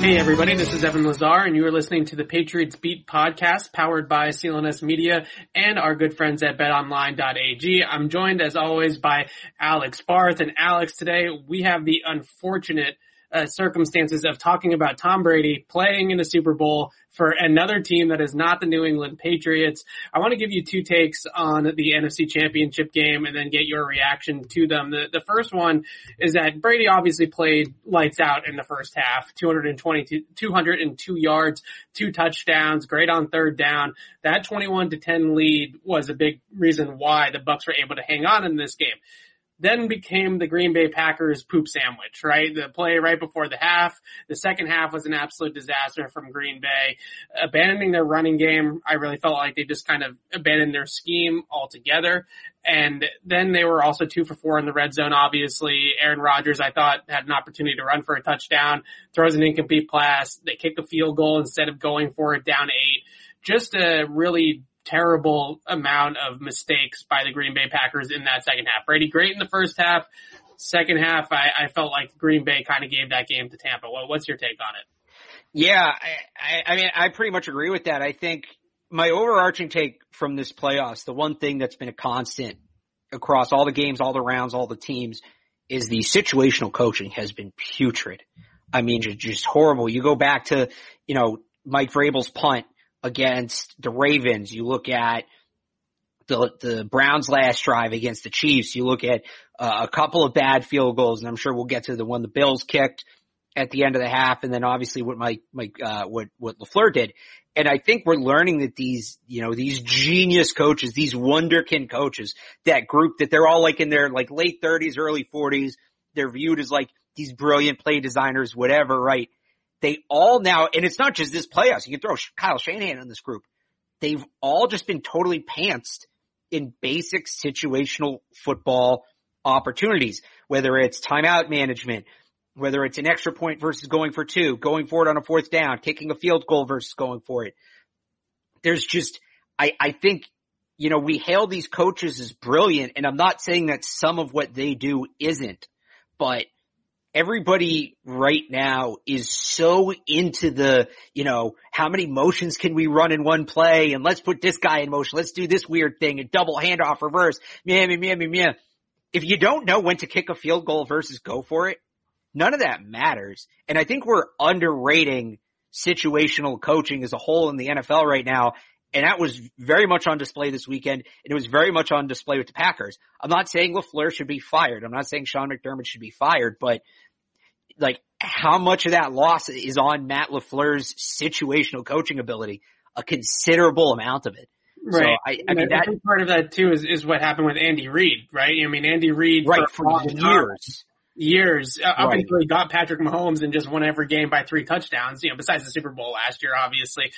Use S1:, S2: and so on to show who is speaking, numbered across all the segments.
S1: Hey everybody, this is Evan Lazar and you are listening to the Patriots Beat podcast powered by CLNS Media and our good friends at betonline.ag. I'm joined as always by Alex Barth and Alex today we have the unfortunate uh, circumstances of talking about Tom Brady playing in a Super Bowl for another team that is not the New England Patriots. I want to give you two takes on the NFC Championship game and then get your reaction to them. The, the first one is that Brady obviously played lights out in the first half, 222, 202 yards, two touchdowns, great on third down. That 21 to 10 lead was a big reason why the Bucs were able to hang on in this game then became the Green Bay Packers poop sandwich, right? The play right before the half. The second half was an absolute disaster from Green Bay. Abandoning their running game, I really felt like they just kind of abandoned their scheme altogether. And then they were also two for four in the red zone, obviously. Aaron Rodgers, I thought, had an opportunity to run for a touchdown, throws an incomplete pass. They kick a field goal instead of going for it down eight. Just a really terrible amount of mistakes by the Green Bay Packers in that second half. Brady great in the first half. Second half, I, I felt like Green Bay kind of gave that game to Tampa. what's your take on it?
S2: Yeah, I, I, I mean, I pretty much agree with that. I think my overarching take from this playoffs, the one thing that's been a constant across all the games, all the rounds, all the teams, is the situational coaching has been putrid. I mean, just, just horrible. You go back to, you know, Mike Vrabel's punt against the Ravens. You look at the the Browns last drive against the Chiefs. You look at uh, a couple of bad field goals, and I'm sure we'll get to the one the Bills kicked at the end of the half, and then obviously what Mike Mike uh, what what LaFleur did. And I think we're learning that these, you know, these genius coaches, these wonderkin coaches, that group that they're all like in their like late 30s, early 40s, they're viewed as like these brilliant play designers, whatever, right? They all now, and it's not just this playoffs. You can throw Kyle Shanahan in this group. They've all just been totally pantsed in basic situational football opportunities, whether it's timeout management, whether it's an extra point versus going for two, going for it on a fourth down, kicking a field goal versus going for it. There's just, I, I think, you know, we hail these coaches as brilliant, and I'm not saying that some of what they do isn't, but – everybody right now is so into the, you know, how many motions can we run in one play and let's put this guy in motion. Let's do this weird thing, a double handoff reverse. Meh, meh, meh, meh, meh. If you don't know when to kick a field goal versus go for it, none of that matters. And I think we're underrating situational coaching as a whole in the NFL right now. And that was very much on display this weekend. And it was very much on display with the Packers. I'm not saying LaFleur should be fired. I'm not saying Sean McDermott should be fired, but like how much of that loss is on Matt LaFleur's situational coaching ability? A considerable amount of it.
S1: Right. So I, I mean, that, part of that too is, is what happened with Andy Reid, right? I mean, Andy Reid
S2: right for, for years,
S1: years uh, up right. until he got Patrick Mahomes and just won every game by three touchdowns. You know, besides the Super Bowl last year, obviously,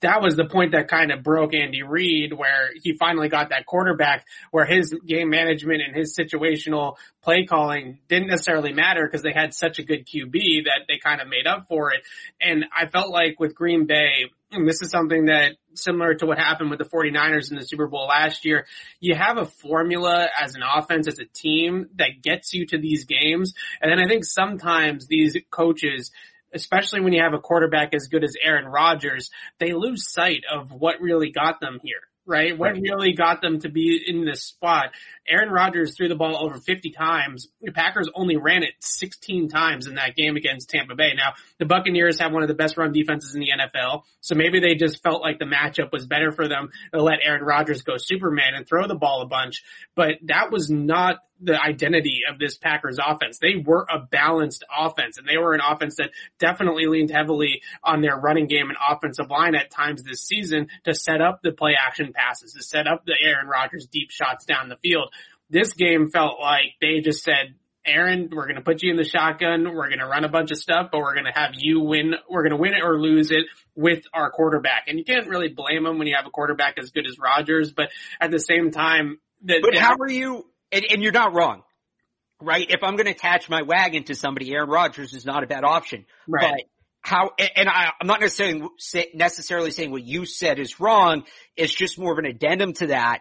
S1: that was the point that kind of broke Andy Reid where he finally got that quarterback where his game management and his situational play calling didn't necessarily matter because they had such a good QB that they kind of made up for it. And I felt like with Green Bay, and this is something that similar to what happened with the 49ers in the Super Bowl last year, you have a formula as an offense, as a team that gets you to these games. And then I think sometimes these coaches especially when you have a quarterback as good as Aaron Rodgers, they lose sight of what really got them here. right? What really got them to be in this spot? Aaron Rodgers threw the ball over 50 times. The Packers only ran it 16 times in that game against Tampa Bay. Now, the Buccaneers have one of the best run defenses in the NFL, so maybe they just felt like the matchup was better for them to let Aaron Rodgers go Superman and throw the ball a bunch, but that was not the identity of this Packers offense. They were a balanced offense and they were an offense that definitely leaned heavily on their running game and offensive line at times this season to set up the play action passes, to set up the Aaron Rodgers deep shots down the field. This game felt like they just said, Aaron, we're going to put you in the shotgun. We're going to run a bunch of stuff, but we're going to have you win. We're going to win it or lose it with our quarterback. And you can't really blame them when you have a quarterback as good as Rodgers, but at the same time,
S2: that, but how are you, and, and you're not wrong, right? If I'm going to attach my wagon to somebody, Aaron Rodgers is not a bad option.
S1: Right.
S2: But how, and I, I'm not necessarily, necessarily saying what you said is wrong. It's just more of an addendum to that.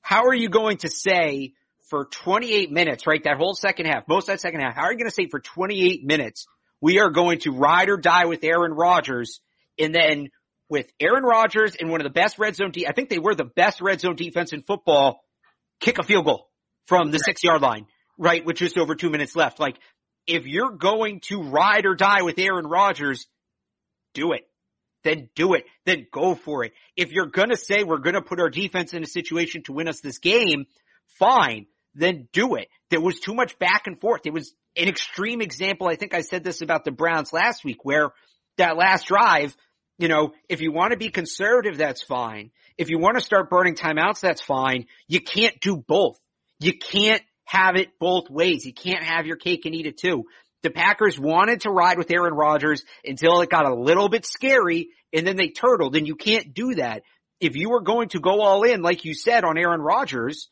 S2: How are you going to say for 28 minutes, right? That whole second half, most of that second half, how are you going to say for 28 minutes, we are going to ride or die with Aaron Rodgers and then with Aaron Rodgers and one of the best red zone, de- I think they were the best red zone defense in football, kick a field goal from the six yard line, right? With just over two minutes left. Like if you're going to ride or die with Aaron Rodgers, do it. Then do it. Then go for it. If you're gonna say we're gonna put our defense in a situation to win us this game, fine. Then do it. There was too much back and forth. It was an extreme example. I think I said this about the Browns last week where that last drive, you know, if you want to be conservative, that's fine. If you want to start burning timeouts, that's fine. You can't do both. You can't have it both ways. You can't have your cake and eat it too. The Packers wanted to ride with Aaron Rodgers until it got a little bit scary and then they turtled and you can't do that. If you were going to go all in, like you said on Aaron Rodgers,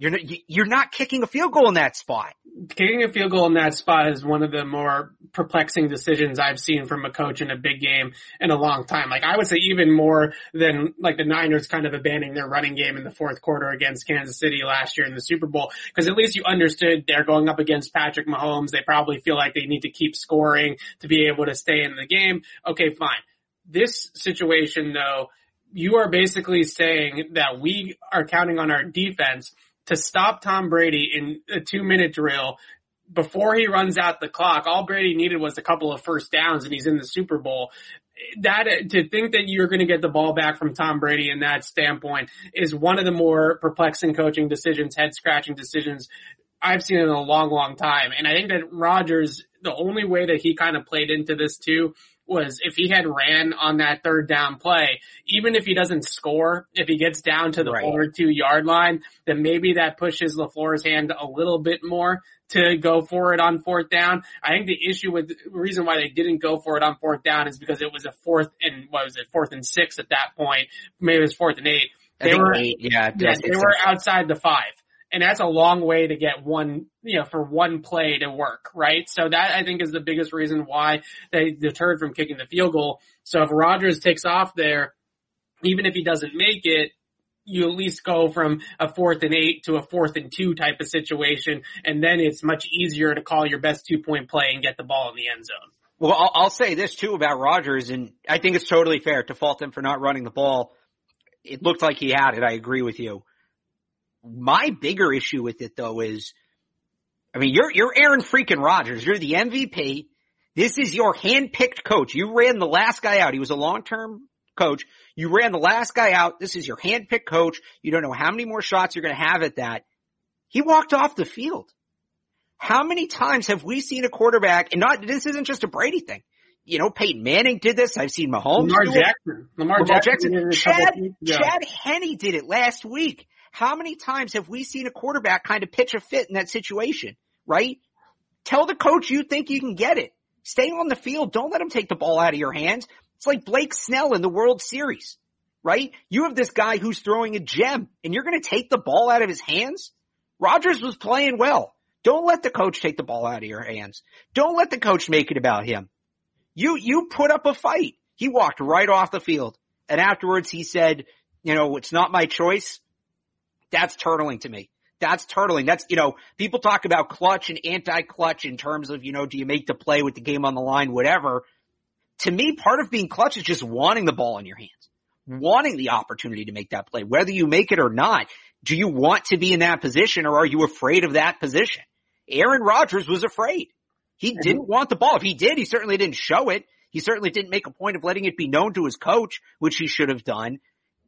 S2: you're not, you're not kicking a field goal in that spot.
S1: Kicking a field goal in that spot is one of the more perplexing decisions I've seen from a coach in a big game in a long time. Like I would say even more than like the Niners kind of abandoning their running game in the fourth quarter against Kansas City last year in the Super Bowl. Cause at least you understood they're going up against Patrick Mahomes. They probably feel like they need to keep scoring to be able to stay in the game. Okay, fine. This situation though, you are basically saying that we are counting on our defense to stop Tom Brady in a two minute drill before he runs out the clock. All Brady needed was a couple of first downs and he's in the Super Bowl. That, to think that you're going to get the ball back from Tom Brady in that standpoint is one of the more perplexing coaching decisions, head scratching decisions I've seen in a long, long time. And I think that Rodgers, the only way that he kind of played into this too was if he had ran on that third down play, even if he doesn't score, if he gets down to the right. one or two yard line, then maybe that pushes LaFleur's hand a little bit more to go for it on fourth down. I think the issue with the reason why they didn't go for it on fourth down is because it was a fourth and what was it, fourth and six at that point. Maybe it was fourth and eight.
S2: They were, eight, yeah,
S1: yeah they were outside the five and that's a long way to get one, you know, for one play to work, right? So that I think is the biggest reason why they deterred from kicking the field goal. So if Rodgers takes off there, even if he doesn't make it, you at least go from a fourth and eight to a fourth and two type of situation, and then it's much easier to call your best two point play and get the ball in the end zone.
S2: Well, I'll, I'll say this too about Rodgers, and I think it's totally fair to fault him for not running the ball. It looked like he had it. I agree with you my bigger issue with it though is, I mean, you're, you're Aaron freaking Rodgers. You're the MVP. This is your hand-picked coach. You ran the last guy out. He was a long-term coach. You ran the last guy out. This is your hand-picked coach. You don't know how many more shots you're going to have at that. He walked off the field. How many times have we seen a quarterback, and not, this isn't just a Brady thing. You know, Peyton Manning did this. I've seen Mahomes
S1: Lamar Jackson. Lamar, Lamar Jackson.
S2: Jackson. Chad, yeah. Chad Henne did it last week. How many times have we seen a quarterback kind of pitch a fit in that situation, right? Tell the coach you think you can get it. Stay on the field. Don't let him take the ball out of your hands. It's like Blake Snell in the World Series, right? You have this guy who's throwing a gem and you're going to take the ball out of his hands. Rodgers was playing well. Don't let the coach take the ball out of your hands. Don't let the coach make it about him. You, you put up a fight. He walked right off the field. And afterwards he said, you know, it's not my choice. That's turtling to me. That's turtling. That's, you know, people talk about clutch and anti-clutch in terms of, you know, do you make the play with the game on the line, whatever. To me, part of being clutch is just wanting the ball in your hands, wanting the opportunity to make that play, whether you make it or not. Do you want to be in that position or are you afraid of that position? Aaron Rodgers was afraid. He mm-hmm. didn't want the ball. If he did, he certainly didn't show it. He certainly didn't make a point of letting it be known to his coach, which he should have done.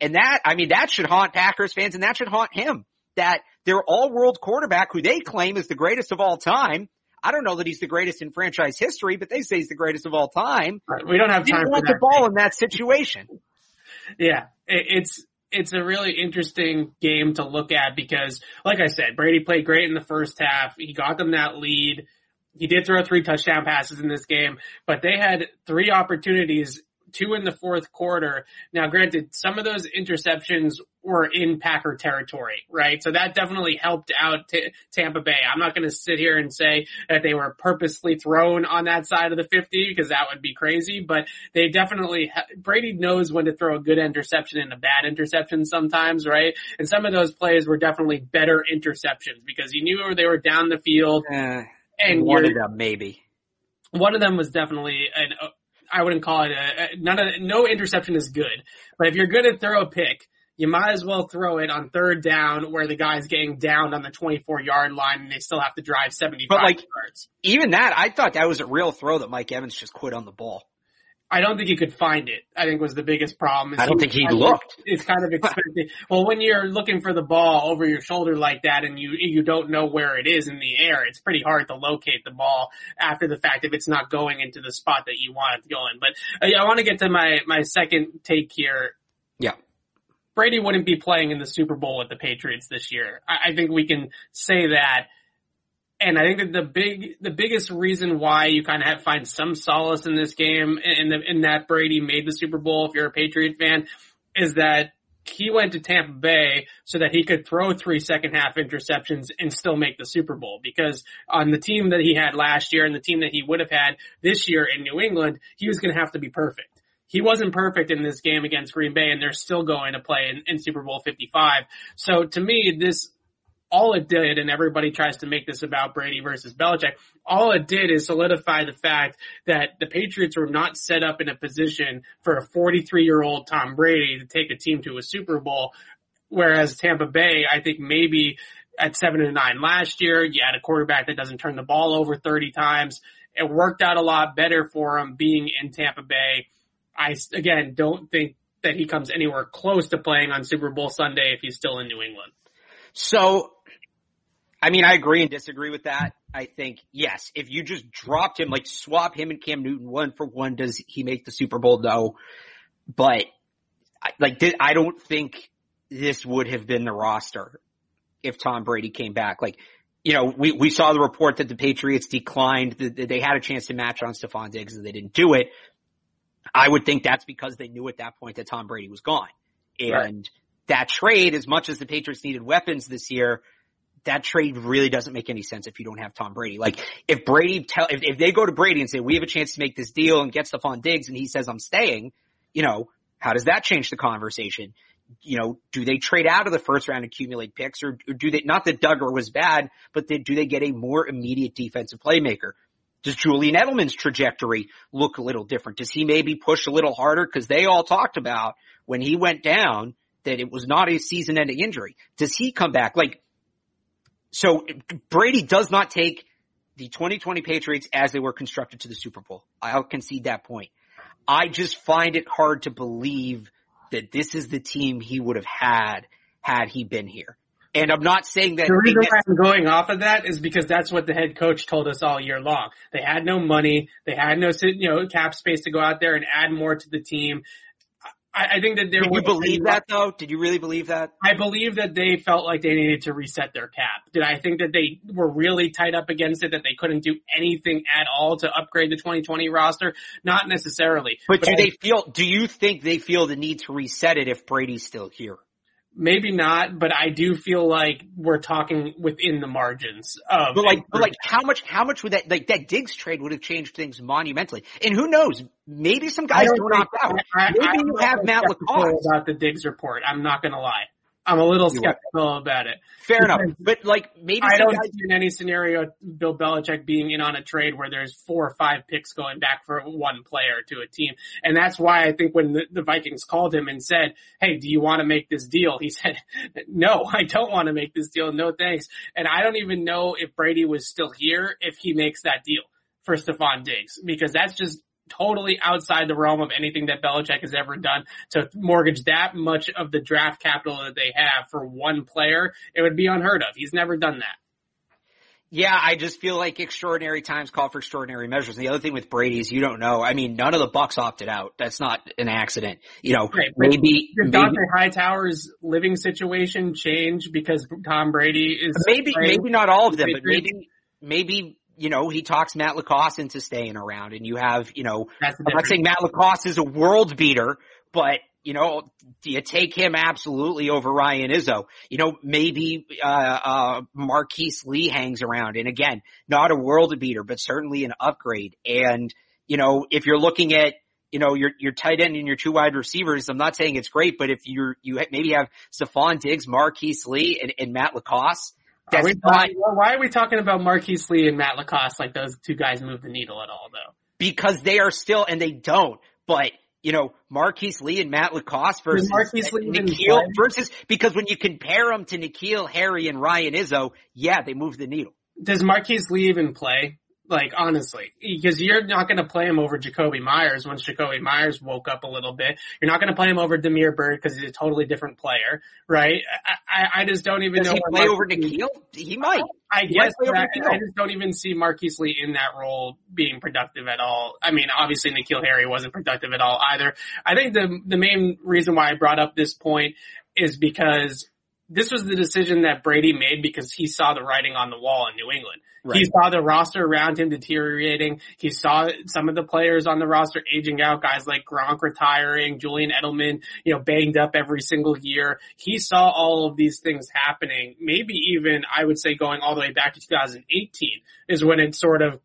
S2: And that, I mean, that should haunt Packers fans and that should haunt him. That their all world quarterback who they claim is the greatest of all time. I don't know that he's the greatest in franchise history, but they say he's the greatest of all time.
S1: We don't have time
S2: for want
S1: the
S2: ball in that situation.
S1: Yeah, it's, it's a really interesting game to look at because, like I said, Brady played great in the first half. He got them that lead. He did throw three touchdown passes in this game, but they had three opportunities two in the fourth quarter. Now, granted, some of those interceptions were in Packer territory, right? So that definitely helped out t- Tampa Bay. I'm not going to sit here and say that they were purposely thrown on that side of the 50 because that would be crazy, but they definitely, ha- Brady knows when to throw a good interception and a bad interception sometimes, right? And some of those plays were definitely better interceptions because you knew they were down the field.
S2: Uh, and one of them, maybe.
S1: One of them was definitely an I wouldn't call it a, of no interception is good. But if you're going to throw a pick, you might as well throw it on third down where the guy's getting down on the 24 yard line and they still have to drive 75 but like, yards.
S2: Even that, I thought that was a real throw that Mike Evans just quit on the ball.
S1: I don't think he could find it. I think was the biggest problem.
S2: I don't think he looked.
S1: It's kind of expecting. well, when you're looking for the ball over your shoulder like that, and you you don't know where it is in the air, it's pretty hard to locate the ball after the fact if it's not going into the spot that you want it to go in. But uh, I want to get to my my second take here.
S2: Yeah.
S1: Brady wouldn't be playing in the Super Bowl with the Patriots this year. I, I think we can say that and I think that the big, the biggest reason why you kind of have find some solace in this game in the, in that Brady made the Super Bowl, if you're a Patriot fan, is that he went to Tampa Bay so that he could throw three second half interceptions and still make the Super Bowl. Because on the team that he had last year and the team that he would have had this year in New England, he was going to have to be perfect. He wasn't perfect in this game against Green Bay and they're still going to play in, in Super Bowl 55. So to me, this all it did, and everybody tries to make this about Brady versus Belichick, all it did is solidify the fact that the Patriots were not set up in a position for a 43 year old Tom Brady to take a team to a Super Bowl. Whereas Tampa Bay, I think maybe at seven and nine last year, you had a quarterback that doesn't turn the ball over 30 times. It worked out a lot better for him being in Tampa Bay. I, again, don't think that he comes anywhere close to playing on Super Bowl Sunday if he's still in New England.
S2: So I mean, I agree and disagree with that. I think, yes, if you just dropped him, like swap him and Cam Newton one for one, does he make the Super Bowl? No. But, like, I don't think this would have been the roster if Tom Brady came back. Like, you know, we, we saw the report that the Patriots declined, that they had a chance to match on Stefon Diggs and they didn't do it. I would think that's because they knew at that point that Tom Brady was gone. And right. that trade, as much as the Patriots needed weapons this year, that trade really doesn't make any sense if you don't have Tom Brady. Like if Brady tell, if, if they go to Brady and say, we have a chance to make this deal and get Stefon Diggs and he says, I'm staying, you know, how does that change the conversation? You know, do they trade out of the first round accumulate picks or, or do they, not that Dugger was bad, but they, do they get a more immediate defensive playmaker? Does Julian Edelman's trajectory look a little different? Does he maybe push a little harder? Cause they all talked about when he went down that it was not a season ending injury. Does he come back? Like, so Brady does not take the 2020 Patriots as they were constructed to the Super Bowl. I'll concede that point. I just find it hard to believe that this is the team he would have had had he been here. And I'm not saying that.
S1: The reason why I'm going off of that is because that's what the head coach told us all year long. They had no money. They had no, you know, cap space to go out there and add more to the team. I, I think that there.
S2: Did you believe that though? Did you really believe that?
S1: I believe that they felt like they needed to reset their cap. Did I think that they were really tied up against it that they couldn't do anything at all to upgrade the 2020 roster? Not necessarily.
S2: But, but do I, they feel? Do you think they feel the need to reset it if Brady's still here?
S1: Maybe not, but I do feel like we're talking within the margins of.
S2: But like, but like, how much? How much would that like that Diggs trade would have changed things monumentally? And who knows? Maybe some guys don't, opt out. I, maybe I you have Matt LaCosse
S1: about the Diggs report. I'm not going to lie. I'm a little skeptical about it.
S2: Fair because enough, but like maybe
S1: I don't guys- see in any scenario Bill Belichick being in on a trade where there's four or five picks going back for one player to a team, and that's why I think when the, the Vikings called him and said, "Hey, do you want to make this deal?" He said, "No, I don't want to make this deal. No thanks." And I don't even know if Brady was still here if he makes that deal for Stefon Diggs because that's just totally outside the realm of anything that Belichick has ever done to mortgage that much of the draft capital that they have for one player. It would be unheard of. He's never done that.
S2: Yeah, I just feel like extraordinary times call for extraordinary measures. And The other thing with Brady is you don't know. I mean, none of the Bucs opted out. That's not an accident. You know, right, maybe
S1: did Dont'a Hightower's living situation change because Tom Brady is
S2: maybe maybe not all of them, but maybe maybe you know, he talks Matt LaCosse into staying around and you have, you know, I'm not saying Matt LaCosse is a world beater, but you know, do you take him absolutely over Ryan Izzo? You know, maybe, uh, uh, Marquise Lee hangs around and again, not a world beater, but certainly an upgrade. And, you know, if you're looking at, you know, your, your tight end and your two wide receivers, I'm not saying it's great, but if you're, you maybe have Stefon Diggs, Marquise Lee and, and Matt LaCosse,
S1: are we, why, why are we talking about Marquise Lee and Matt LaCosse like those two guys move the needle at all though?
S2: Because they are still, and they don't, but you know, Marquise Lee and Matt LaCosse versus Marquise Lee N'Keal versus, because when you compare them to N'Keal, Harry, and Ryan Izzo, yeah, they move the needle.
S1: Does Marquise Lee even play? Like honestly, because you're not going to play him over Jakobi Meyers once Jakobi Meyers woke up a little bit. You're not going to play him over Damiere Byrd because he's a totally different player, right? I, I, I just don't even
S2: Does
S1: know.
S2: He play over N'Keal? He might.
S1: I guess that, I just don't even see Marquise Lee in that role being productive at all. I mean, obviously N'Keal Harry wasn't productive at all either. I think the the main reason why I brought up this point is because this was the decision that Brady made because he saw the writing on the wall in New England. Right. He saw the roster around him deteriorating. He saw some of the players on the roster aging out, guys like Gronk retiring, Julian Edelman, you know, banged up every single year. He saw all of these things happening. Maybe even, I would say going all the way back to 2018 is when it sort of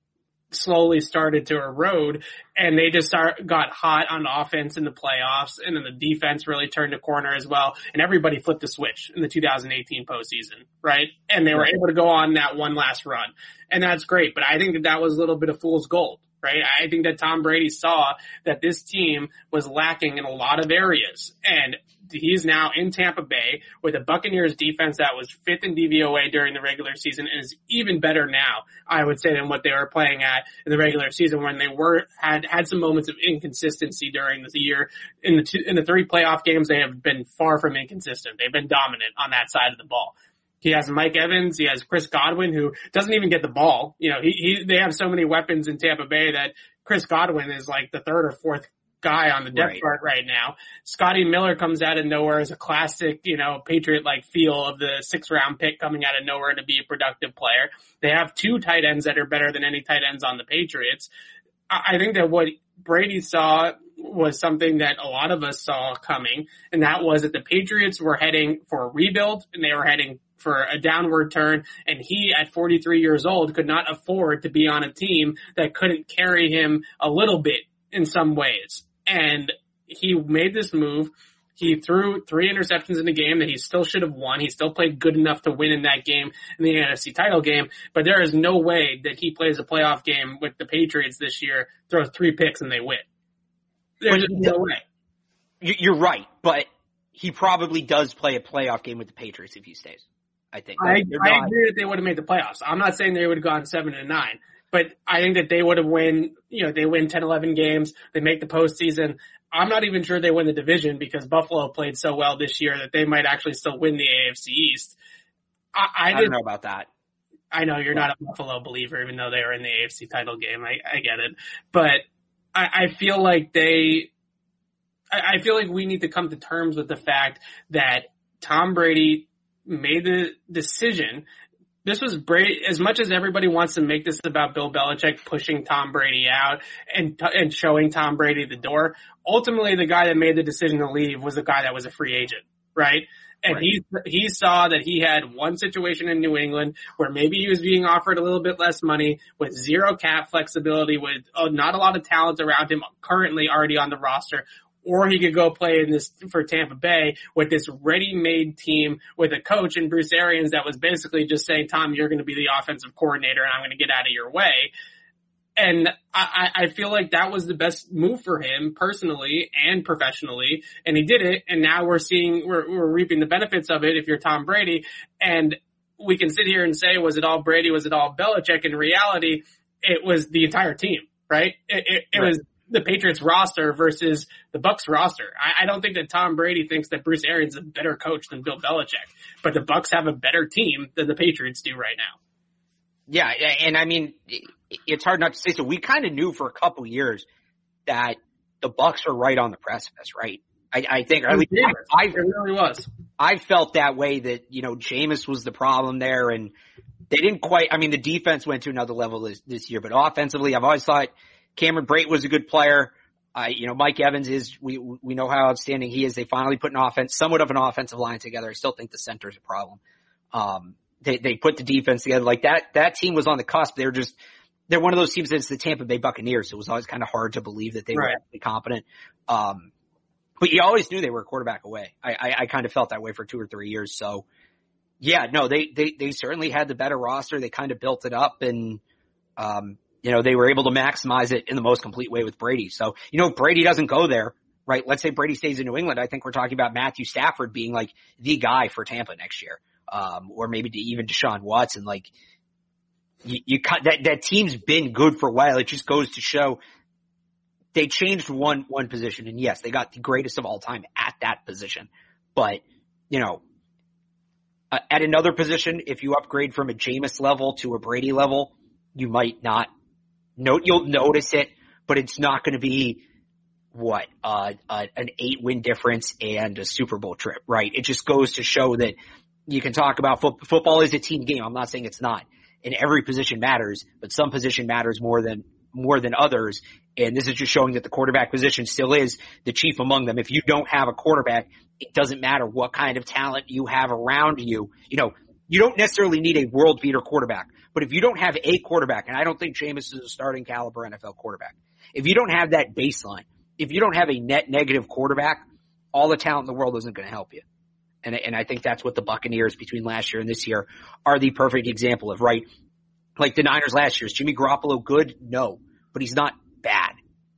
S1: slowly started to erode and they just start, got hot on offense in the playoffs and then the defense really turned a corner as well and everybody flipped the switch in the 2018 postseason, right? And they were able to go on that one last run and that's great, but I think that that was a little bit of fool's gold right? I think that Tom Brady saw that this team was lacking in a lot of areas and he's now in Tampa Bay with a Buccaneers defense that was fifth in DVOA during the regular season and is even better now, I would say, than what they were playing at in the regular season when they were, had, had some moments of inconsistency during the year. In the two, in the three playoff games, they have been far from inconsistent. They've been dominant on that side of the ball. He has Mike Evans. He has Chris Godwin, who doesn't even get the ball. You know, he, he they have so many weapons in Tampa Bay that Chris Godwin is like the third or fourth guy on the depth right. chart right now. Scotty Miller comes out of nowhere as a classic, you know, Patriot like feel of the six round pick coming out of nowhere to be a productive player. They have two tight ends that are better than any tight ends on the Patriots. I think that what Brady saw was something that a lot of us saw coming, and that was that the Patriots were heading for a rebuild and they were heading for a downward turn and he at 43 years old could not afford to be on a team that couldn't carry him a little bit in some ways and he made this move. He threw three interceptions in the game that he still should have won. He still played good enough to win in that game in the NFC title game, but there is no way that he plays a playoff game with the Patriots this year, throws three picks and they win. There's no way.
S2: You're right, but he probably does play a playoff game with the Patriots if he stays. I think.
S1: I, I agree that they would have made the playoffs. I'm not saying they would have gone seven and nine, but I think that they would have win, you know, they win 10, 11 games. They make the postseason. I'm not even sure they win the division because Buffalo played so well this year that they might actually still win the AFC East.
S2: I, I, I don't know about that.
S1: I know you're not a Buffalo believer, even though they were in the AFC title game. I, I get it, but I, I feel like they, I, I feel like we need to come to terms with the fact that Tom Brady made the decision this was Brady, as much as everybody wants to make this about Bill Belichick pushing Tom Brady out and, and showing Tom Brady the door, ultimately the guy that made the decision to leave was the guy that was a free agent, right? And right. he, he saw that he had one situation in New England where maybe he was being offered a little bit less money with zero cap flexibility, with uh, not a lot of talent around him currently already on the roster or he could go play in this for Tampa Bay with this ready-made team with a coach and Bruce Arians that was basically just saying, Tom, you're going to be the offensive coordinator and I'm going to get out of your way. And I, I feel like that was the best move for him personally and professionally. And he did it. And now we're seeing, we're, we're reaping the benefits of it if you're Tom Brady. And we can sit here and say, was it all Brady? Was it all Belichick? In reality, it was the entire team, right? It, it, it right. was the Patriots roster versus the Bucs roster. I, I, don't think that Tom Brady thinks that Bruce Arians is a better coach than Bill Belichick, but the Bucs have a better team than the Patriots do right now.
S2: Yeah, and I mean, it's hard not to say so. We kind of knew for a couple years that the Bucs are right on the precipice, right? I, I think,
S1: or at least I, I, it really was.
S2: I felt that way that, you know, Jameis was the problem there and they didn't quite, I mean, the defense went to another level this, this year, but offensively, I've always thought Cameron Brate was a good player. I, you know, Mike Evans is, we, we know how outstanding he is. They finally put an offense, somewhat of an offensive line together. I still think the center is a problem. Um, they, they put the defense together like that. That team was on the cusp. They were just, they're one of those teams that's the Tampa Bay Buccaneers. So it was always kind of hard to believe that they right. were actually competent. Um, but you always knew they were a quarterback away. I, I, I kind of felt that way for two or three years. So yeah, no, they, they, they certainly had the better roster. They kind of built it up and, um, you know, they were able to maximize it in the most complete way with Brady. So, you know, Brady doesn't go there, right? Let's say Brady stays in New England. I think we're talking about Matthew Stafford being like the guy for Tampa next year. Um, or maybe even Deshaun Watson. Like, you, you cut that, that team's been good for a while. It just goes to show they changed one, one position. And yes, they got the greatest of all time at that position. But, you know, uh, at another position, if you upgrade from a Jameis level to a Brady level, you might not note, you'll notice it, but it's not going to be what, uh, uh, an eight win difference and a Super Bowl trip, right? It just goes to show that you can talk about fo- football is a team game. I'm not saying it's not and every position matters, but some position matters more than, more than others. And this is just showing that the quarterback position still is the chief among them. If you don't have a quarterback, it doesn't matter what kind of talent you have around you. You know, you don't necessarily need a world beater quarterback, but if you don't have a quarterback, and I don't think Jameis is a starting caliber NFL quarterback, if you don't have that baseline, if you don't have a net negative quarterback, all the talent in the world isn't going to help you. And, and I think that's what the Buccaneers between last year and this year are the perfect example of, right? Like the Niners last year. Is Jimmy Garoppolo good? No, but he's not bad.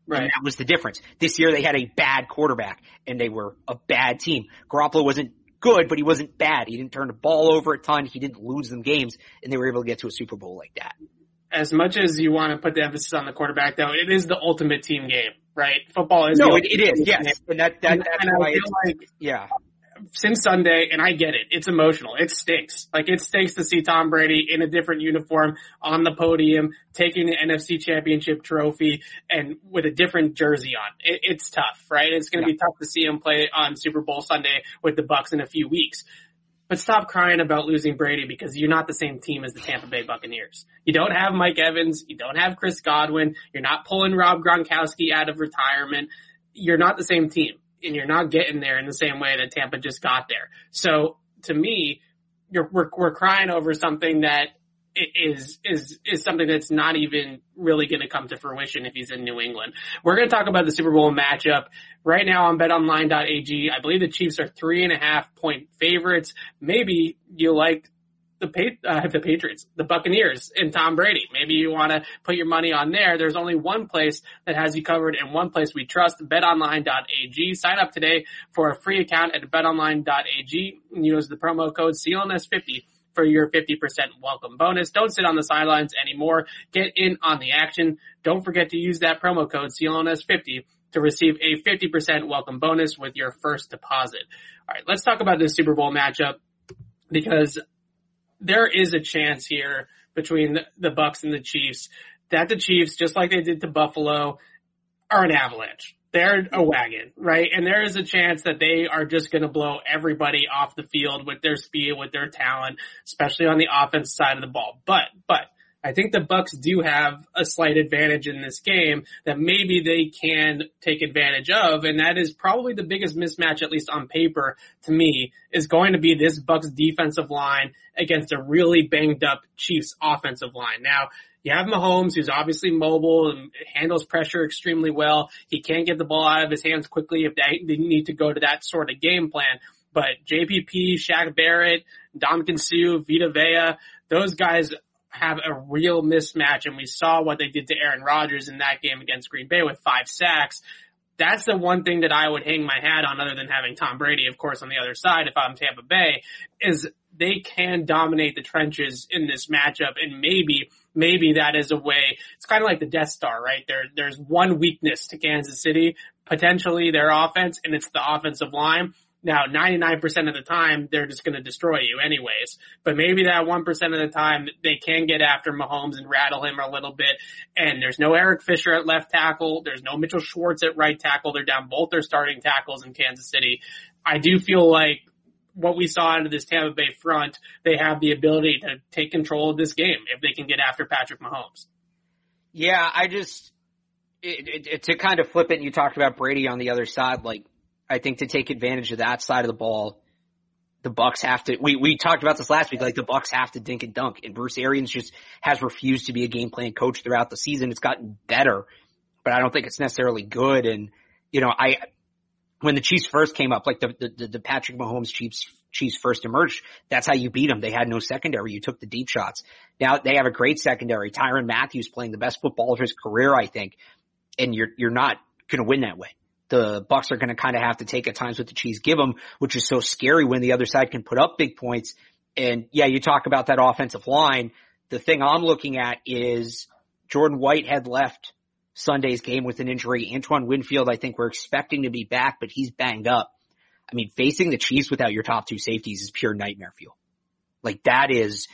S2: Right. And that was the difference. This year they had a bad quarterback and they were a bad team. Garoppolo wasn't good, but he wasn't bad. He didn't turn the ball over a ton. He didn't lose them games and they were able to get to a Super Bowl like that.
S1: As much as you want to put the emphasis on the quarterback though, it is the ultimate team game, right? Football is.
S2: No, it, it is. Yes. And that, that, that's why
S1: like, yeah since Sunday, and I get it. It's emotional. It stinks. Like it stinks to see Tom Brady in a different uniform on the podium, taking the NFC championship trophy and with a different jersey on. It, it's tough, right? It's going to yeah. be tough to see him play on Super Bowl Sunday with the Bucs in a few weeks. But stop crying about losing Brady because you're not the same team as the Tampa Bay Buccaneers. You don't have Mike Evans. You don't have Chris Godwin. You're not pulling Rob Gronkowski out of retirement. You're not the same team and you're not getting there in the same way that Tampa just got there. So to me, we're, we're crying over something that is is is something that's not even really going to come to fruition if he's in New England. We're going to talk about the Super Bowl matchup right now on BetOnline.ag. I believe the Chiefs are three and a half point favorites. Maybe you like the uh, the Patriots, the Buccaneers, and Tom Brady. Maybe you want to put your money on there. There's only one place that has you covered and one place we trust, betonline.ag. Sign up today for a free account at betonline.ag and use the promo code CLNS50 for your 50% welcome bonus. Don't sit on the sidelines anymore. Get in on the action. Don't forget to use that promo code CLNS50 to receive a 50% welcome bonus with your first deposit. All right, let's talk about this Super Bowl matchup because there is a chance here between the, Bucs and the Chiefs that the Chiefs, just like they did to Buffalo, are an avalanche. They're a wagon, right? And there is a chance that they are just going to blow everybody off the field with their speed, with their talent, especially on the offense side of the ball. But, but I think the Bucs do have a slight advantage in this game that maybe they can take advantage of, and that is probably the biggest mismatch, at least on paper, to me, is going to be this Bucs defensive line against a really banged up Chiefs offensive line. Now, you have Mahomes, who's obviously mobile and handles pressure extremely well. He can't get the ball out of his hands quickly if they need to go to that sort of game plan. But JPP, Shaq Barrett, Ndamukong Suh, Vita Vea, those guys have a real mismatch and we saw what they did to Aaron Rodgers in that game against Green Bay with five sacks. That's the one thing that I would hang my hat on other than having Tom Brady, of course, on the other side if I'm Tampa Bay, is they can dominate the trenches in this matchup and maybe, maybe that is a way, it's kind of like the Death Star, right? There, there's one weakness to Kansas City, potentially their offense, and it's the offensive line. Now, 99% of the time, they're just going to destroy you anyways. But maybe that 1% of the time, they can get after Mahomes and rattle him a little bit. And there's no Eric Fisher at left tackle. There's no Mitchell Schwartz at right tackle. They're down both their starting tackles in Kansas City. I do feel like what we saw out of this Tampa Bay front, they have the ability to take control of this game if they can get after Patrick Mahomes.
S2: Yeah, I just, it, it, to kind of flip it, and you talked about Brady on the other side, like, I think to take advantage of that side of the ball, the Bucs have to. We we talked about this last week. Like the Bucs have to dink and dunk, and Bruce Arians just has refused to be a game plan coach throughout the season. It's gotten better, but I don't think it's necessarily good. And you know, I when the Chiefs first came up, like the the, the Patrick Mahomes Chiefs Chiefs first emerged, that's how you beat them. They had no secondary. You took the deep shots. Now they have a great secondary. Tyrann Mathieu's playing the best football of his career, I think, and you're you're not going to win that way the Bucs are going to kind of have to take at times what the Chiefs give them, which is so scary when the other side can put up big points. And yeah, you talk about that offensive line. The thing I'm looking at is Jordan Whitehead left Sunday's game with an injury. Antoine Winfield, I think we're expecting to be back, but he's banged up. I mean, facing the Chiefs without your top two safeties is pure nightmare fuel. Like that is,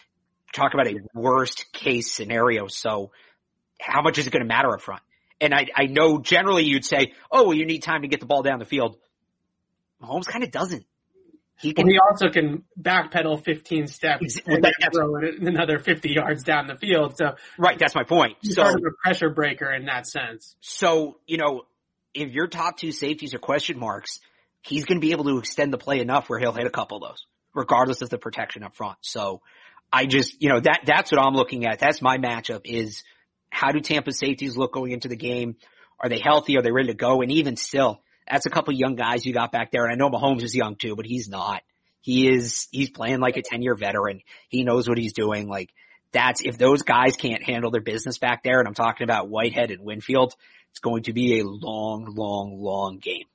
S2: talk about a worst case scenario. So how much is it going to matter up front? And I, I know generally you'd say, oh, well, you need time to get the ball down the field. Mahomes kind of doesn't.
S1: He can. Well, he also can backpedal 15 steps and that, throw it another 50 yards down the field. So
S2: right, that's my point.
S1: He's so sort of a pressure breaker in that sense.
S2: So you know, if your top two safeties are question marks, he's going to be able to extend the play enough where he'll hit a couple of those, regardless of the protection up front. So I just, you know, that that's what I'm looking at. That's my matchup is how do Tampa safeties look going into the game? Are they healthy? Are they ready to go? And even still, that's a couple young guys you got back there. And I know Mahomes is young too, but he's not. He is, he's playing like a 10 year veteran. He knows what he's doing. Like that's, if those guys can't handle their business back there, and I'm talking about Whitehead and Winfield, it's going to be a long, long, long game.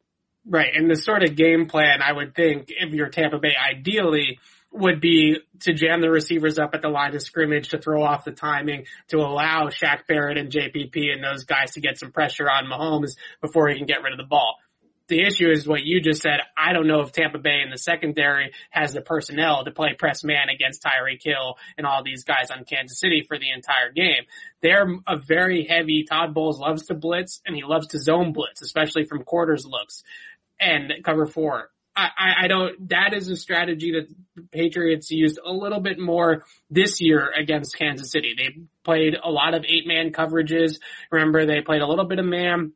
S1: Right. And the sort of game plan I would think if you're Tampa Bay, ideally, would be to jam the receivers up at the line of scrimmage to throw off the timing to allow Shaq Barrett and JPP and those guys to get some pressure on Mahomes before he can get rid of the ball. The issue is what you just said. I don't know if Tampa Bay in the secondary has the personnel to play press man against Tyreek Hill and all these guys on Kansas City for the entire game. They're a very heavy, Todd Bowles loves to blitz and he loves to zone blitz, especially from quarters looks and cover four I, I don't, that is a strategy that the Patriots used a little bit more this year against Kansas City. They played a lot of eight man coverages. Remember, they played a little bit of man,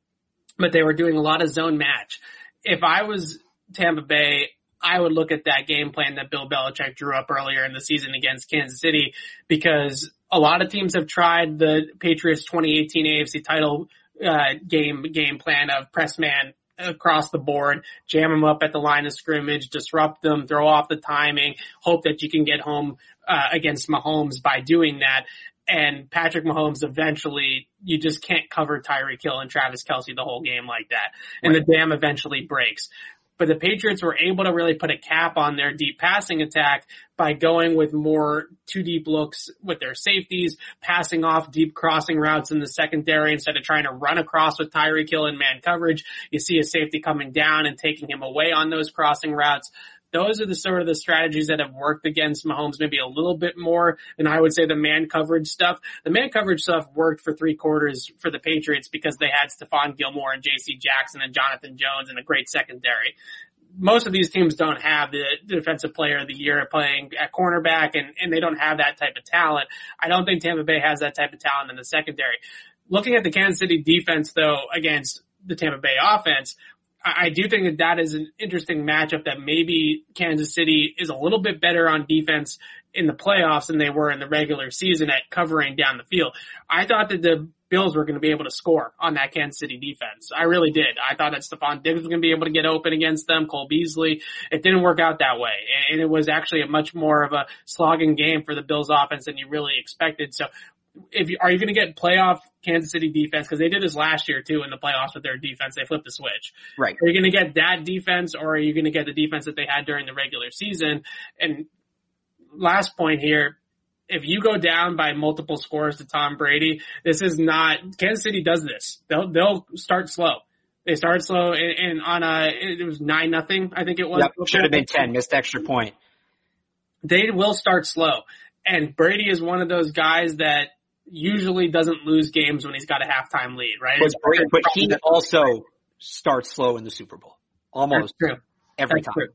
S1: but they were doing a lot of zone match. If I was Tampa Bay, I would look at that game plan that Bill Belichick drew up earlier in the season against Kansas City because a lot of teams have tried the Patriots 2018 AFC title uh, game game plan of press man across the board, jam them up at the line of scrimmage, disrupt them, throw off the timing, hope that you can get home uh, against Mahomes by doing that. And Patrick Mahomes eventually, you just can't cover Tyreek Hill and Travis Kelce the whole game like that. And right. the dam eventually breaks but the Patriots were able to really put a cap on their deep passing attack by going with more two deep looks with their safeties, passing off deep crossing routes in the secondary instead of trying to run across with Tyreek Hill in man coverage. You see a safety coming down and taking him away on those crossing routes those are the sort of the strategies that have worked against Mahomes maybe a little bit more than I would say the man coverage stuff. The man coverage stuff worked for three quarters for the Patriots because they had Stephon Gilmore and JC Jackson and Jonathan Jones and a great secondary. most of these teams don't have the defensive player of the year playing at cornerback and, and they don't have that type of talent. I don't think Tampa Bay has that type of talent in the secondary. Looking at the Kansas City defense though against the Tampa Bay offense, I, do think that that is an interesting matchup that maybe Kansas City is a little bit better on defense in the playoffs than they were in the regular season at covering down the field. I thought that the Bills were going to be able to score on that Kansas City defense. I really did. I thought that Stefon Diggs was going to be able to get open against them, Cole Beasley. It didn't work out that way. And it was actually a much more of a slogging game for the Bills offense than you really expected. So if you, are you going to get playoff Kansas City defense? Cause they did this last year too in the playoffs with their defense. They flipped the switch.
S2: Right.
S1: Are you going to get that defense or are you going to get the defense that they had during the regular season? And last point here, if you go down by multiple scores to Tom Brady, this is not Kansas City does this. They'll they'll start slow. They start slow and, and on a it was nine nothing. I think it was.
S2: Yep, should have been ten. Missed extra point.
S1: They will start slow, and Brady is one of those guys that usually doesn't lose games when he's got a halftime lead, right?
S2: But, Brady, but he also starts slow in the Super Bowl, almost every
S1: That's
S2: time.
S1: True.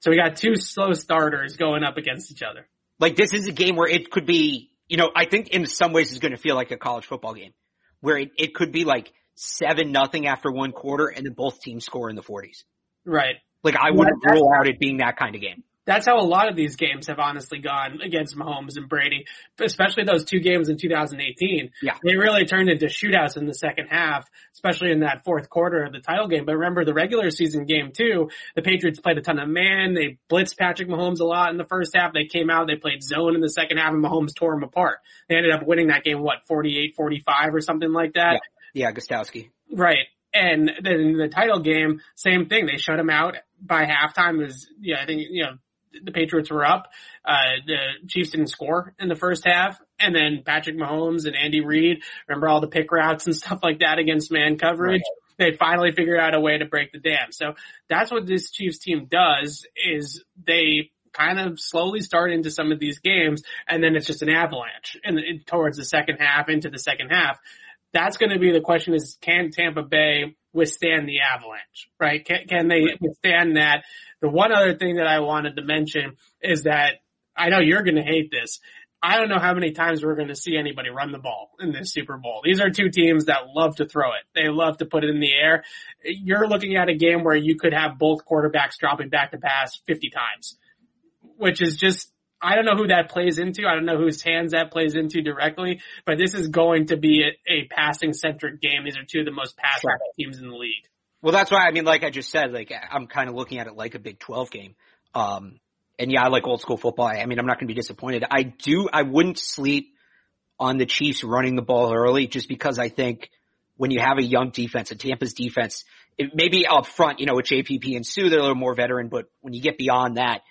S1: So we got two slow starters going up against each other.
S2: Like this is a game where it could be, you know, I think in some ways it's going to feel like a college football game where it, it could be like seven nothing after one quarter and then both teams score in the forties.
S1: Right.
S2: Like I wouldn't rule out it being that kind of game.
S1: That's how a lot of these games have honestly gone against Mahomes and Brady, especially those two games in 2018.
S2: Yeah.
S1: They really turned into shootouts in the second half, especially in that fourth quarter of the title game. But remember the regular season game too, the Patriots played a ton of man. They blitzed Patrick Mahomes a lot in the first half. They came out, they played zone in the second half and Mahomes tore them apart. They ended up winning that game, what, 48, 45 or something like that?
S2: Yeah, yeah Gostkowski.
S1: Right. And then in the title game, same thing. They shut him out by halftime. Is yeah, I think you know the Patriots were up. Uh, the Chiefs didn't score in the first half. And then Patrick Mahomes and Andy Reid, remember all the pick routes and stuff like that against man coverage? Right. They finally figured out a way to break the dam. So that's what this Chiefs team does is they kind of slowly start into some of these games and then it's just an avalanche and towards the second half into the second half. That's going to be the question is can Tampa Bay withstand the avalanche, right? Can, can they withstand that? The one other thing that I wanted to mention is that I know you're going to hate this. I don't know how many times we're going to see anybody run the ball in this Super Bowl. These are two teams that love to throw it. They love to put it in the air. You're looking at a game where you could have both quarterbacks dropping back to pass 50 times, which is just, I don't know who that plays into. I don't know whose hands that plays into directly, but this is going to be a, a passing centric game. These are two of the most passing sure. teams in the league.
S2: Well, that's why, I mean, like I just said, like I'm kind of looking at it like a Big 12 game. Um, and yeah, I like old school football. I mean, I'm not going to be disappointed. I do, I wouldn't sleep on the Chiefs running the ball early just because I think when you have a young defense, a Tampa's defense, it maybe up front, you know, with JPP and Suh, they're a little more veteran, but when you get beyond that,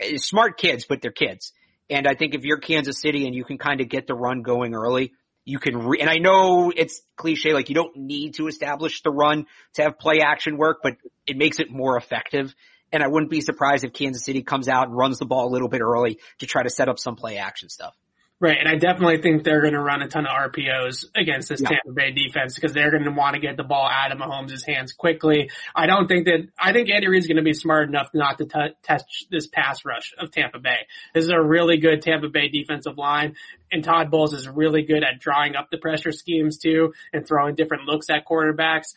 S2: Eh, smart kids, but they're kids. And I think if you're Kansas City and you can kind of get the run going early, you can re- and I know it's cliche, like you don't need to establish the run to have play action work, but it makes it more effective. And I wouldn't be surprised if Kansas City comes out and runs the ball a little bit early to try to set up some play action stuff.
S1: Right, and I definitely think they're going to run a ton of RPOs against this yeah. Tampa Bay defense because they're going to want to get the ball out of Mahomes' hands quickly. I don't think that I think Andy Reid's going to be smart enough not to t- touch this pass rush of Tampa Bay. This is a really good Tampa Bay defensive line, and Todd Bowles is really good at drawing up the pressure schemes too and throwing different looks at quarterbacks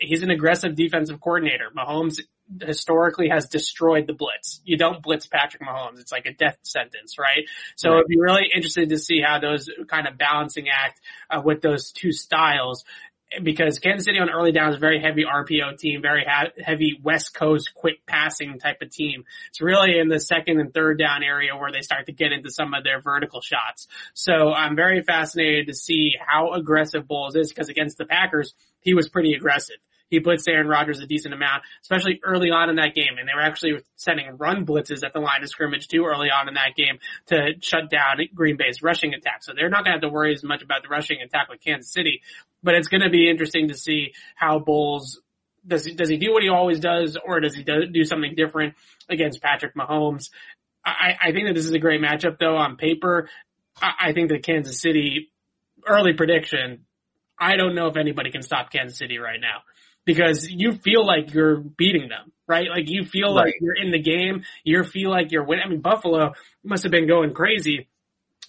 S1: he's an aggressive defensive coordinator. Mahomes historically has destroyed the blitz. You don't blitz Patrick Mahomes. It's like a death sentence, right? So right. it'd be really interesting to see how those kind of balancing act uh, with those two styles because Kansas City on early down is a very heavy RPO team, very ha- heavy West Coast quick passing type of team. It's really in the second and third down area where they start to get into some of their vertical shots. So I'm very fascinated to see how aggressive Bowles is because against the Packers, he was pretty aggressive he blitzed Aaron Rodgers a decent amount, especially early on in that game. And they were actually sending run blitzes at the line of scrimmage too early on in that game to shut down Green Bay's rushing attack. So they're not going to have to worry as much about the rushing attack with Kansas City. But it's going to be interesting to see how Bowles does he, does he do what he always does or does he do, do something different against Patrick Mahomes? I, I think that this is a great matchup though on paper. I, I think that Kansas City early prediction, I don't know if anybody can stop Kansas City right now because you feel like you're beating them. right? Like you feel right. like you're in the game. You feel like you're winning. I mean, Buffalo must have been going crazy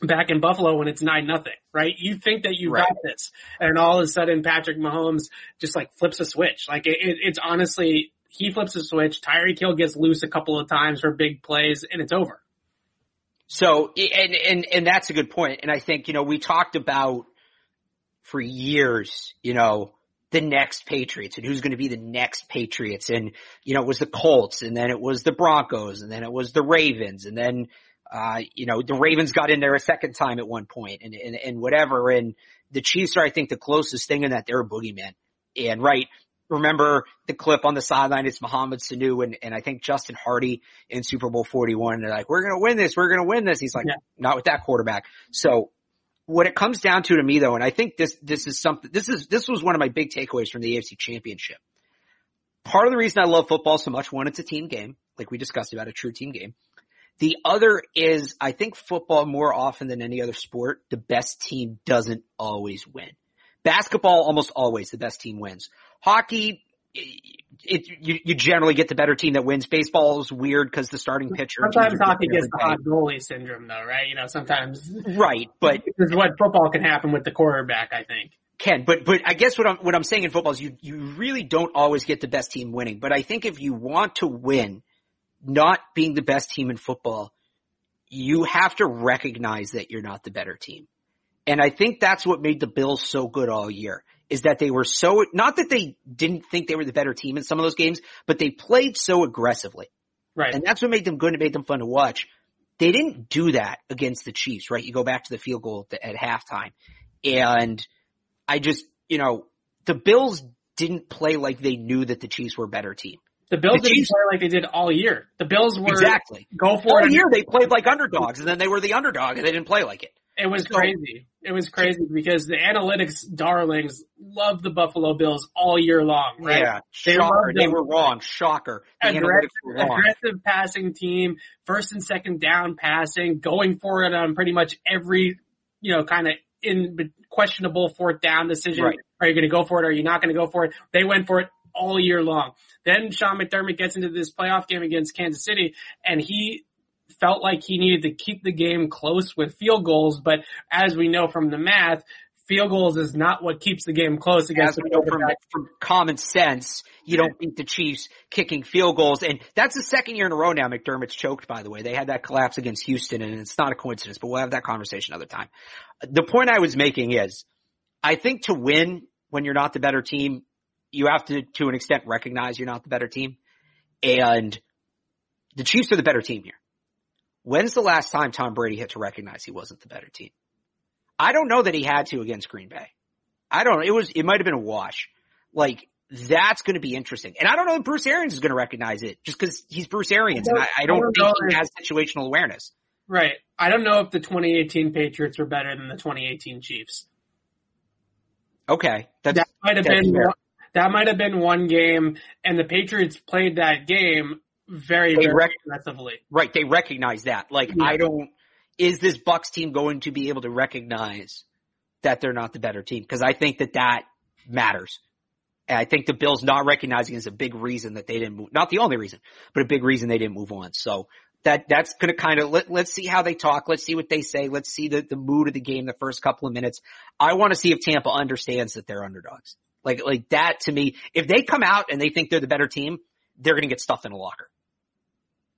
S1: back in Buffalo when it's nine nothing, right? You think that you right. got this, and all of a sudden Patrick Mahomes just like flips a switch. Like it, it, it's honestly he flips a switch. Tyreek Hill gets loose a couple of times for big plays, and it's over.
S2: So, and and and that's a good point. And I think you know we talked about for years, you know, the next Patriots and who's going to be the next Patriots. And, you know, it was the Colts and then it was the Broncos and then it was the Ravens and then, uh, you know, the Ravens got in there a second time at one point and, and, and whatever. And the Chiefs are, I think, the closest thing in that they're a boogeyman. And right, remember the clip on the sideline, it's Mohamed Sanu and, and I think Justin Hardy in Super Bowl 41. They're like, we're going to win this. We're going to win this. He's like, yeah. not with that quarterback. So what it comes down to to me though, and I think this, this is something, this is, this was one of my big takeaways from the AFC championship. Part of the reason I love football so much, one, it's a team game, like we discussed about a true team game. The other is I think football more often than any other sport, the best team doesn't always win. Basketball, almost always the best team wins. Hockey, it, you, you generally get the better team that wins. Baseball is weird because the starting pitcher.
S1: Sometimes hockey gets the hot goalie syndrome, though, right? You know, sometimes.
S2: Right, but
S1: this is what football can happen with the quarterback. I think
S2: can, but but I guess what I'm what I'm saying in football is you you really don't always get the best team winning. But I think if you want to win, not being the best team in football, you have to recognize that you're not the better team. And I think that's what made the Bills so good all year is that they were so, not that they didn't think they were the better team in some of those games, but they played so aggressively.
S1: Right.
S2: And that's what made them good and made them fun to watch. They didn't do that against the Chiefs, right? You go back to the field goal at, at halftime. And I just, you know, the Bills didn't play like they knew that the Chiefs were a better team.
S1: The Bills the didn't Chiefs, play like they did all year. The Bills were
S2: exactly
S1: go for
S2: all it. year. They played like underdogs, and then they were the underdog, and they didn't play like it.
S1: It was so, crazy. It was crazy because the analytics darlings loved the Buffalo Bills all year long, right?
S2: Yeah, they shocker. They were wrong. Shocker. The
S1: aggressive, wrong. aggressive passing team, first and second down passing, going for it on pretty much every, you know, kind of in questionable fourth down decision. Right. Are you going to go for it? Are you not going to go for it? They went for it all year long. Then Sean McDermott gets into this playoff game against Kansas City and he felt like he needed to keep the game close with field goals, but as we know from the math, field goals is not what keeps the game close against the
S2: from, from common sense. You don't beat the Chiefs kicking field goals. And that's the second year in a row now McDermott's choked, by the way. They had that collapse against Houston and it's not a coincidence, but we'll have that conversation another time. The point I was making is I think to win when you're not the better team, you have to, to an extent, recognize you're not the better team. And the Chiefs are the better team here. When's the last time Tom Brady had to recognize he wasn't the better team? I don't know that he had to against Green Bay. I don't know. It was, it might have been a wash. Like, that's going to be interesting. And I don't know if Bruce Arians is going to recognize it just because he's Bruce Arians and I, I don't, I don't think he has situational awareness.
S1: Right. I don't know if the 2018 Patriots are better than the 2018 Chiefs.
S2: Okay.
S1: that might have been, fair. that might have been one game and the Patriots played that game very, very rec- aggressively.
S2: Right. They recognize that. Like, yeah. I don't, is this Bucs team going to be able to recognize that they're not the better team? Cause I think that that matters. And I think the Bills not recognizing is a big reason that they didn't move, not the only reason, but a big reason they didn't move on. So that, that's going to kind of, let, let's see how they talk. Let's see what they say. Let's see the, the mood of the game the first couple of minutes. I want to see if Tampa understands that they're underdogs. Like, like that to me, if they come out and they think they're the better team, they're going to get stuffed in a locker.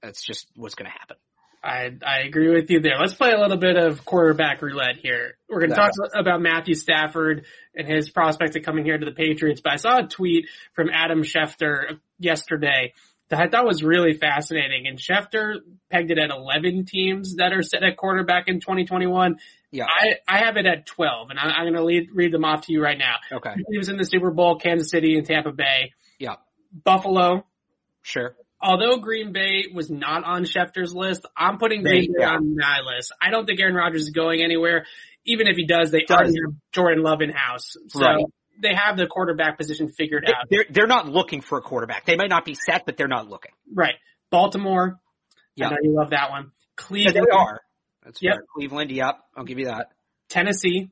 S2: That's just what's going to happen.
S1: I I agree with you there. Let's play a little bit of quarterback roulette here. We're going to talk about Matthew Stafford and his prospects of coming here to the Patriots. But I saw a tweet from Adam Schefter yesterday that I thought was really fascinating. And Schefter pegged it at 11 teams that are set at quarterback in 2021. Yeah. I, I have it at 12 and I, am going to read them off to you right now.
S2: Okay.
S1: He was in the Super Bowl, Kansas City and Tampa Bay.
S2: Yeah.
S1: Buffalo.
S2: Sure
S1: although Green Bay was not on Schefter's list, I'm putting Green Bay on my list. I don't think Aaron Rodgers is going anywhere. Even if he does, they does. already have Jordan Love in house. So right. they have the quarterback position figured
S2: they,
S1: out.
S2: They're, they're not looking for a quarterback. They might not be set, but they're not looking.
S1: Right. Baltimore. Yeah. I know you love that one. Cleveland.
S2: Yeah, they are. That's yep. Fair. Cleveland. Yep. I'll give you that.
S1: Tennessee.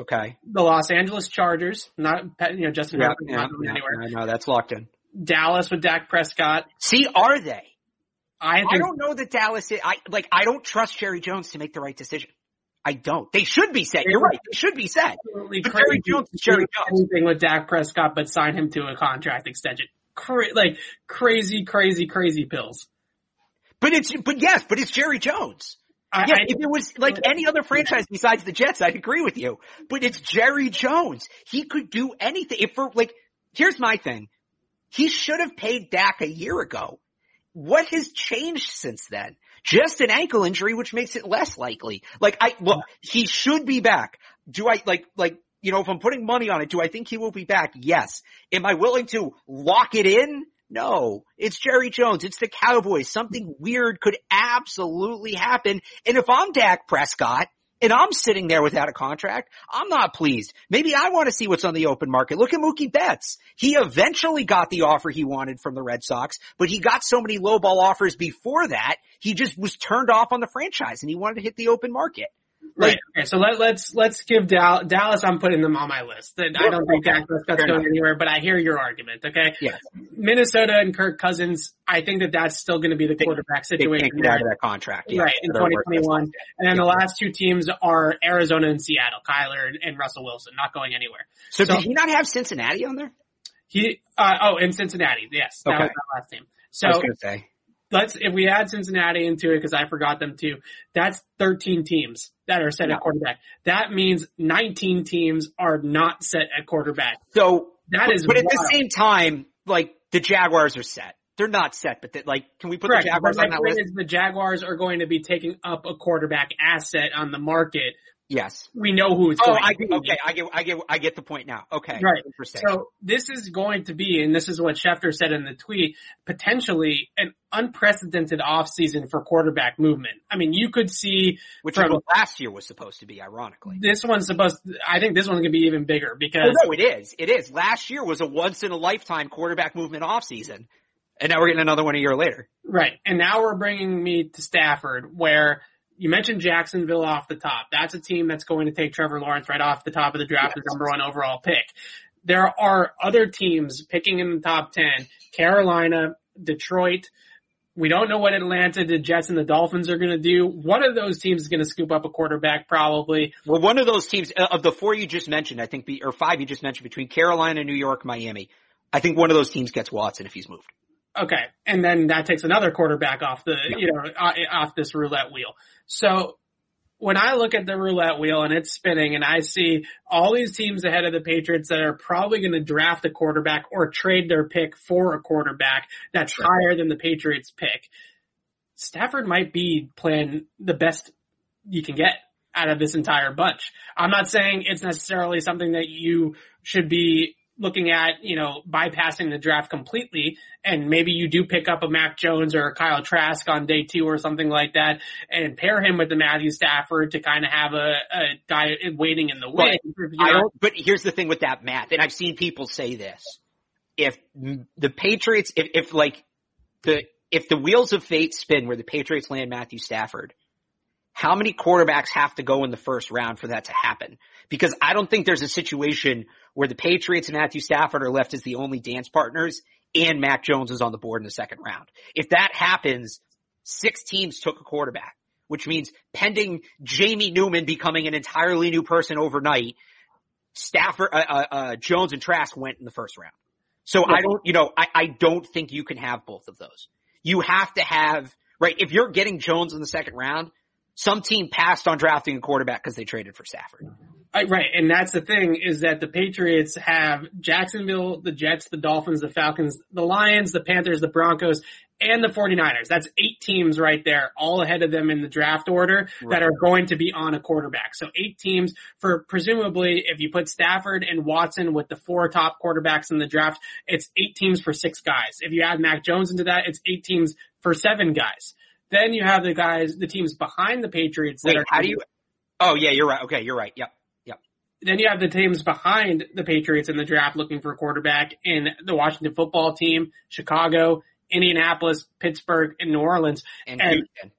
S2: Okay.
S1: The Los Angeles Chargers. Not, you know, Justin
S2: yeah, Herbert. Yeah, yeah, anywhere. I know. That's locked in.
S1: Dallas with Dak Prescott.
S2: See, are they?
S1: I,
S2: I don't know that Dallas is, I, like, I don't trust Jerry Jones to make the right decision. I don't. They should be set. You're right. They should be set.
S1: Absolutely
S2: But
S1: crazy
S2: Jerry Jones is Jerry Jones.
S1: Anything with Dak Prescott, but sign him to a contract extension. Cra- like crazy, crazy, crazy pills.
S2: But it's, but yes, but it's Jerry Jones.
S1: I,
S2: Yeah,
S1: I-
S2: if it was like any other franchise besides the Jets, I'd agree with you. But it's Jerry Jones. He could do anything. If for like, here's my thing. He should have paid Dak a year ago. What has changed since then? Just an ankle injury, which makes it less likely. Like I, look, he should be back. Do I like, like, you know, if I'm putting money on it, do I think he will be back? Yes. Am I willing to lock it in? No. It's Jerry Jones. It's the Cowboys. Something weird could absolutely happen. And if I'm Dak Prescott and I'm sitting there without a contract, I'm not pleased. Maybe I want to see what's on the open market. Look at Mookie Betts. He eventually got the offer he wanted from the Red Sox, but he got so many lowball offers before that, he just was turned off on the franchise and he wanted to hit the open market.
S1: Right. Okay. So let, let's let's give Dal- Dallas. I'm putting them on my list. That I don't think Dak Prescott's going anywhere, but I hear your argument. Okay.
S2: Yes.
S1: Minnesota and Kirk Cousins. I think that that's still going to be the quarterback
S2: They
S1: situation.
S2: get out of that contract. Yeah.
S1: Right, in
S2: They're worth it.
S1: 2021. And then the last two teams are Arizona and Seattle, Kyler and, and Russell Wilson, not going anywhere.
S2: So,
S1: So-
S2: did he not have Cincinnati on there?
S1: He, uh, oh, in Cincinnati, yes, that
S2: Okay.
S1: was that last team. So
S2: I was going to say.
S1: let's, if we add Cincinnati into it, because I forgot them too, that's 13 teams that are set
S2: Yeah.
S1: at quarterback. That means 19 teams are not set at quarterback.
S2: So,
S1: That
S2: but,
S1: is
S2: but at the same time, like the Jaguars are set. They're not set, but they, like, can we put
S1: Correct.
S2: the Jaguars
S1: But
S2: on that list?
S1: is the Jaguars are going to be taking up a quarterback asset on the market.
S2: Yes.
S1: We know who it's
S2: Oh,
S1: going
S2: I
S1: to be.
S2: okay, I get, I get, I get the point now. Okay.
S1: Right. So this is going to be, and this is what Schefter said in the tweet, potentially an unprecedented offseason for quarterback movement. I mean, you could see
S2: Which
S1: from-
S2: last year was supposed to be, ironically.
S1: this one's supposed, I think this one's going to be even bigger
S2: Oh,
S1: because,
S2: no, it is. It is. Last year was a once in a lifetime quarterback movement offseason. And now we're getting another one a year later.
S1: right. And now we're bringing me to Stafford where you mentioned Jacksonville off the top. That's a team that's going to take Trevor Lawrence right off the top of the draft as number one overall pick. There are other teams picking in the top 10. Carolina, Detroit. We don't know what Atlanta, the Jets, and the Dolphins are going to do. One of those teams is going to scoop up a quarterback probably.
S2: Well, one of those teams uh, of the four you just mentioned, I think, or five you just mentioned between Carolina, New York, Miami. I think one of those teams gets Watson if he's moved.
S1: Okay. And then that takes another quarterback off the, you know, off this roulette wheel. So when I look at the roulette wheel and it's spinning and I see all these teams ahead of the Patriots that are probably going to draft a quarterback or trade their pick for a quarterback that's higher than the Patriots pick, Stafford might be playing the best you can get out of this entire bunch. I'm not saying it's necessarily something that you should be looking at, you know, bypassing the draft completely and maybe you do pick up a Mac Jones or a Kyle Trask on day two or something like that and pair him with the Matthew Stafford to kind of have a, a guy waiting in the wings. if you're
S2: I
S1: not-
S2: don't, but here's the thing with that math, and I've seen people say this. If the Patriots, if, if like the, if the wheels of fate spin where the Patriots land Matthew Stafford, how many quarterbacks have to go in the first round for that to happen? Because I don't think there's a situation where the Patriots and Matthew Stafford are left as the only dance partners and Mac Jones is on the board in the second round. If that happens, six teams took a quarterback, which means pending Jamie Newman becoming an entirely new person overnight, Stafford, uh, uh, uh, Jones and Trask went in the first round. So I don't, you know, I, I don't think you can have both of those. You have to have, right, if you're getting Jones in the second round, some team passed on drafting a quarterback because they traded for Stafford.
S1: I- Right, and that's the thing is that the Patriots have Jacksonville, the Jets, the Dolphins, the Falcons, the Lions, the Panthers, the Broncos, and the 49ers. That's eight teams right there, all ahead of them in the draft order that are going to be on a quarterback. So eight teams for presumably if you put Stafford and Watson with the four top quarterbacks in the draft, it's eight teams for six guys. If you add Mac Jones into that, it's eight teams for seven guys. Then you have the guys, the teams behind the Patriots that
S2: Wait,
S1: are
S2: how do you, oh yeah, you're right. Okay, you're right. Yep. Yep.
S1: then you have the teams behind the Patriots in the draft looking for a quarterback in the Washington football team, Chicago, Indianapolis, Pittsburgh, and New Orleans,
S2: And,
S1: And-
S2: Houston.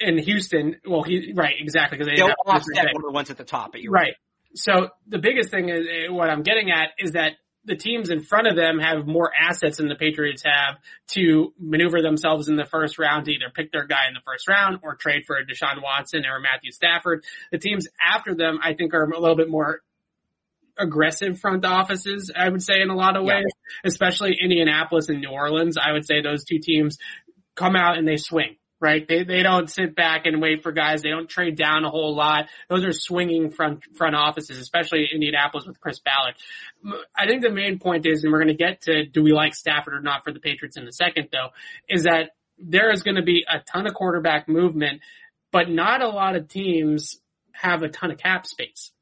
S1: and Houston. Well, he, right, exactly. Cause they have
S2: offset one of the ones at the top, but you're
S1: Right. So the biggest thing is eh, what I'm getting at is that the teams in front of them have more assets than the Patriots have to maneuver themselves in the first round to either pick their guy in the first round or trade for a Deshaun Watson or Matthew Stafford. The teams after them, I think, are a little bit more aggressive front offices, I would say in a lot of ways, yeah. especially Indianapolis and New Orleans. I would say those two teams come out and they swing right? They they don't sit back and wait for guys. They don't trade down a whole lot. Those are swinging front front offices, especially Indianapolis with Chris Ballard. I think the main point is, and we're going to get to do we like Stafford or not for the Patriots in a second, though, is that there is going to be a ton of quarterback movement, but not a lot of teams have a ton of cap space.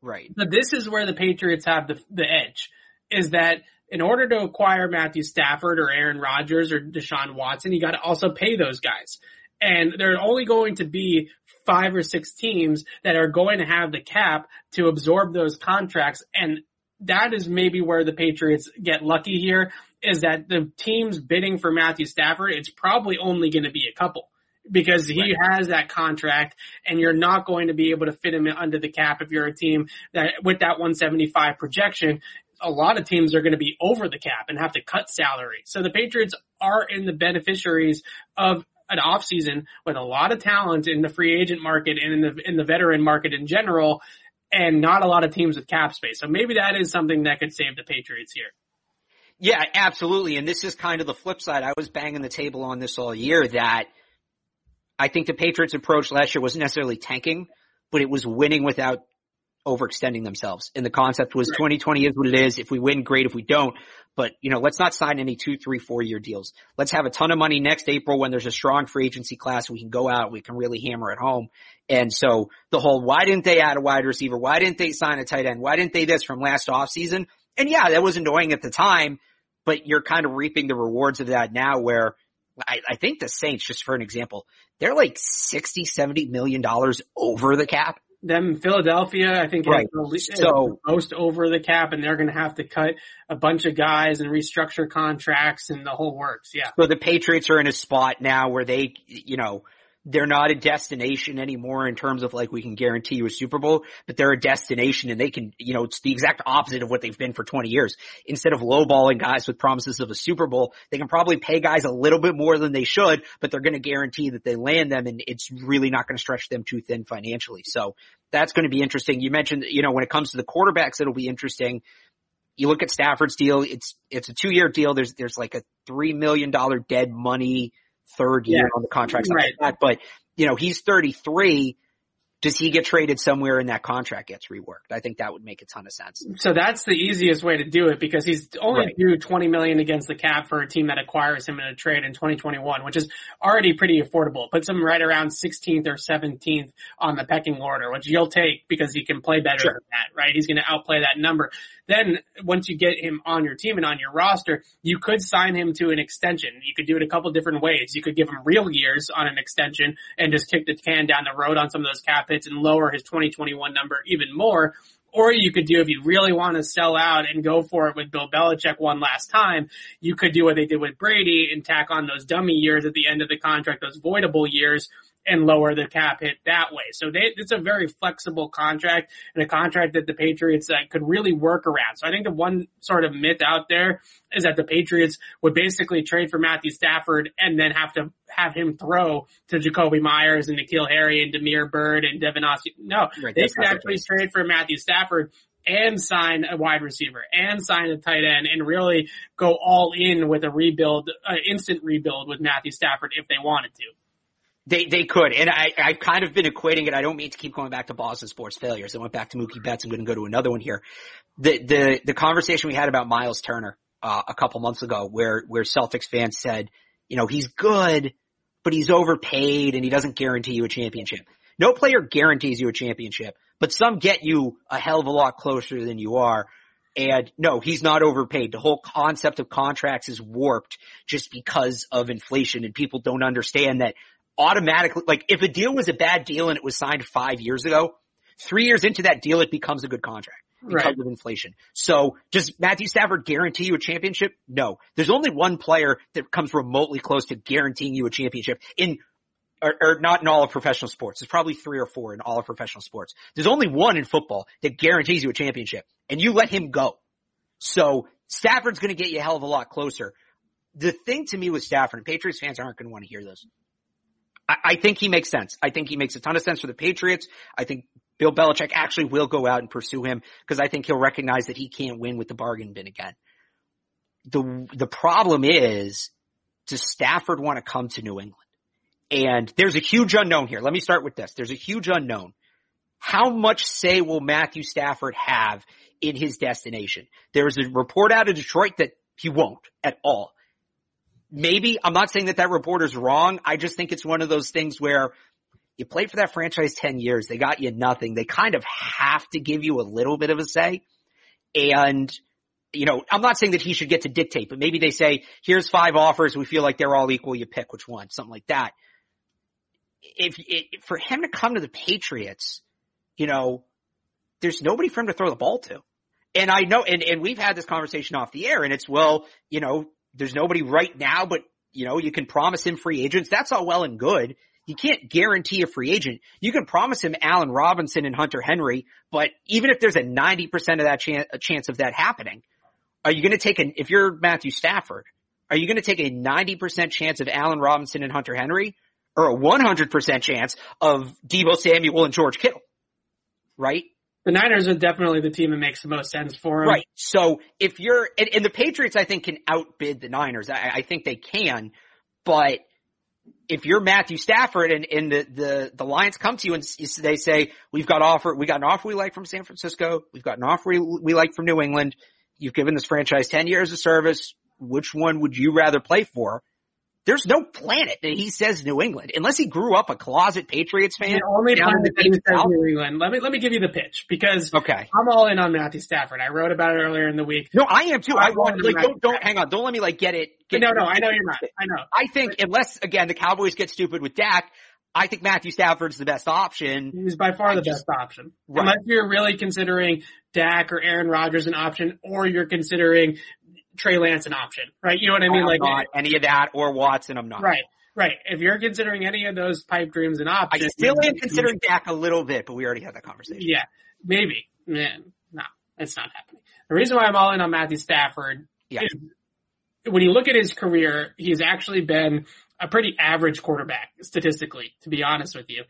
S2: Right.
S1: But this is where the Patriots have the the edge, is that in order to acquire Matthew Stafford or Aaron Rodgers or Deshaun Watson, you got to also pay those guys. And there are only going to be five or six teams that are going to have the cap to absorb those contracts. And that is maybe where the Patriots get lucky here is that the teams bidding for Matthew Stafford, it's probably only going to be a couple because he right. has that contract and you're not going to be able to fit him under the cap if you're a team that with that 175 projection a lot of teams are going to be over the cap and have to cut salary. So the Patriots are in the beneficiaries of an offseason with a lot of talent in the free agent market and in the in the veteran market in general and not a lot of teams with cap space. So maybe that is something that could save the Patriots here.
S2: Yeah, absolutely. And this is kind of the flip side. I was banging the table on this all year that I think the Patriots approach last year wasn't necessarily tanking, but it was winning without overextending themselves. And the concept was 2020 is what it is. If we win, great. If we don't, but you know, let's not sign any two, three, four year deals. Let's have a ton of money next April when there's a strong free agency class. We can go out. We can really hammer it home. And so the whole, why didn't they add a wide receiver? Why didn't they sign a tight end? Why didn't they this from last off season? And yeah, that was annoying at the time, but you're kind of reaping the rewards of that now where I, I think the Saints, just for an example, they're like 60, 70 million dollars over the cap
S1: them Philadelphia, I think, right. the, so, most over the cap, and they're going to have to cut a bunch of guys and restructure contracts and the whole works. Yeah.
S2: So the Patriots are in a spot now where they, you know, they're not a destination anymore in terms of like we can guarantee you a Super Bowl, but they're a destination and they can, you know, it's the exact opposite of what they've been for 20 years. Instead of lowballing guys with promises of a Super Bowl, they can probably pay guys a little bit more than they should, but they're going to guarantee that they land them and it's really not going to stretch them too thin financially. So that's going to be interesting. You mentioned, you know, when it comes to the quarterbacks, it'll be interesting. You look at Stafford's deal, it's, it's a two year deal. There's, there's like a $3 million dead money third year yeah. on the contract. Right. Like but you know, he's 33 does he get traded somewhere and that contract gets reworked? I think that would make a ton of sense.
S1: So that's the easiest way to do it because he's only right. due 20 million against the cap for a team that acquires him in a trade in 2021, which is already pretty affordable. Puts him right around 16th or 17th on the pecking order, which you'll take because he can play better sure. than that, right? He's going to outplay that number. Then once you get him on your team and on your roster, you could sign him to an extension. You could do it a couple different ways. You could give him real years on an extension and just kick the can down the road on some of those cap hits and lower his 2021 number even more. Or you could do, if you really want to sell out and go for it with Bill Belichick one last time, you could do what they did with Brady and tack on those dummy years at the end of the contract, those voidable years, and lower the cap hit that way. So they, it's a very flexible contract and a contract that the Patriots uh, could really work around. So I think the one sort of myth out there is that the Patriots would basically trade for Matthew Stafford and then have to have him throw to Jakobi Meyers and N'Keal Harry and Damiere Byrd and Devin Austin. No, right, they could actually trade for Matthew Stafford and sign a wide receiver and sign a tight end and really go all in with a rebuild, uh, instant rebuild with Matthew Stafford if they wanted to.
S2: They they could, and I I've kind of been equating it. I don't mean to keep going back to Boston sports failures. I went back to Mookie Betts. I'm going to go to another one here. The the the conversation we had about Myles Turner uh, a couple months ago, where where Celtics fans said, you know, he's good, but he's overpaid and he doesn't guarantee you a championship. No player guarantees you a championship, but some get you a hell of a lot closer than you are. And no, he's not overpaid. The whole concept of contracts is warped just because of inflation and people don't understand that automatically, like if a deal was a bad deal and it was signed five years ago, three years into that deal, it becomes a good contract because right. of inflation. So does Matthew Stafford guarantee you a championship? No. There's only one player that comes remotely close to guaranteeing you a championship in or, or, not in all of professional sports. There's probably three or four in all of professional sports. There's only one in football that guarantees you a championship and you let him go. So Stafford's going to get you a hell of a lot closer. The thing to me with Stafford, and Patriots fans aren't going to want to hear this. I, think he makes sense. I think he makes a ton of sense for the Patriots. I think Bill Belichick actually will go out and pursue him because I think he'll recognize that he can't win with the bargain bin again. The, the problem is, does Stafford want to come to New England? And there's a huge unknown here. Let me start with this. There's a huge unknown. How much say will Matthew Stafford have in his destination? There's a report out of Detroit that he won't at all. Maybe, I'm not saying that that reporter's wrong. I just think it's one of those things where you played for that franchise 10 years. They got you nothing. They kind of have to give you a little bit of a say. And, you know, I'm not saying that he should get to dictate, but maybe they say, here's five offers. We feel like they're all equal. You pick which one, something like that. If, if for him to come to the Patriots, you know, there's nobody for him to throw the ball to. And I know, and, and we've had this conversation off the air and it's, well, you know, there's nobody right now, but you know, you can promise him free agents. That's all well and good. You can't guarantee a free agent. You can promise him Allen Robinson and Hunter Henry, but even if there's a 90% of that chance, a chance of that happening, are you going to take an, if you're Matthew Stafford, are you going to take a 90% chance of Allen Robinson and Hunter Henry or a 100% chance of Deebo Samuel and George Kittle? Right?
S1: The Niners are definitely the team that makes the most sense for him.
S2: Right. So if you're, and, and the Patriots I think can outbid the Niners. I, I think they can, but if you're Matthew Stafford and, and the, the, the Lions come to you and they say, we've got offer, we got an offer we like from San Francisco. We've got an offer we, we like from New England. You've given this franchise 10 years of service. Which one would you rather play for? There's no planet that he says New England unless he grew up a closet Patriots fan.
S1: The only planet that he says New England. Let me let me give you the pitch because
S2: okay.
S1: I'm all in on Matthew Stafford. I wrote about it earlier in the week.
S2: No, I am too. I, I want like don't don't hang on. Don't let me like get it. Get
S1: no, no, I know you're not. I know.
S2: I think but, unless again the Cowboys get stupid with Dak, I think Matthew Stafford's the best option.
S1: He's by far I the just, best option. Right. Unless you're really considering Dak or Aaron Rodgers an option, or you're considering Trey Lance an option, right? You know what I mean?
S2: I'm
S1: like
S2: not any of that or Watson. I'm not.
S1: Right. Right. If you're considering any of those pipe dreams an option,
S2: I still am considering Dak a little bit, but we already had that conversation.
S1: Yeah. Maybe. Man, no, it's not happening. The reason why I'm all in on Matthew Stafford
S2: yeah.
S1: is when you look at his career, he's actually been a pretty average quarterback statistically, to be honest with you.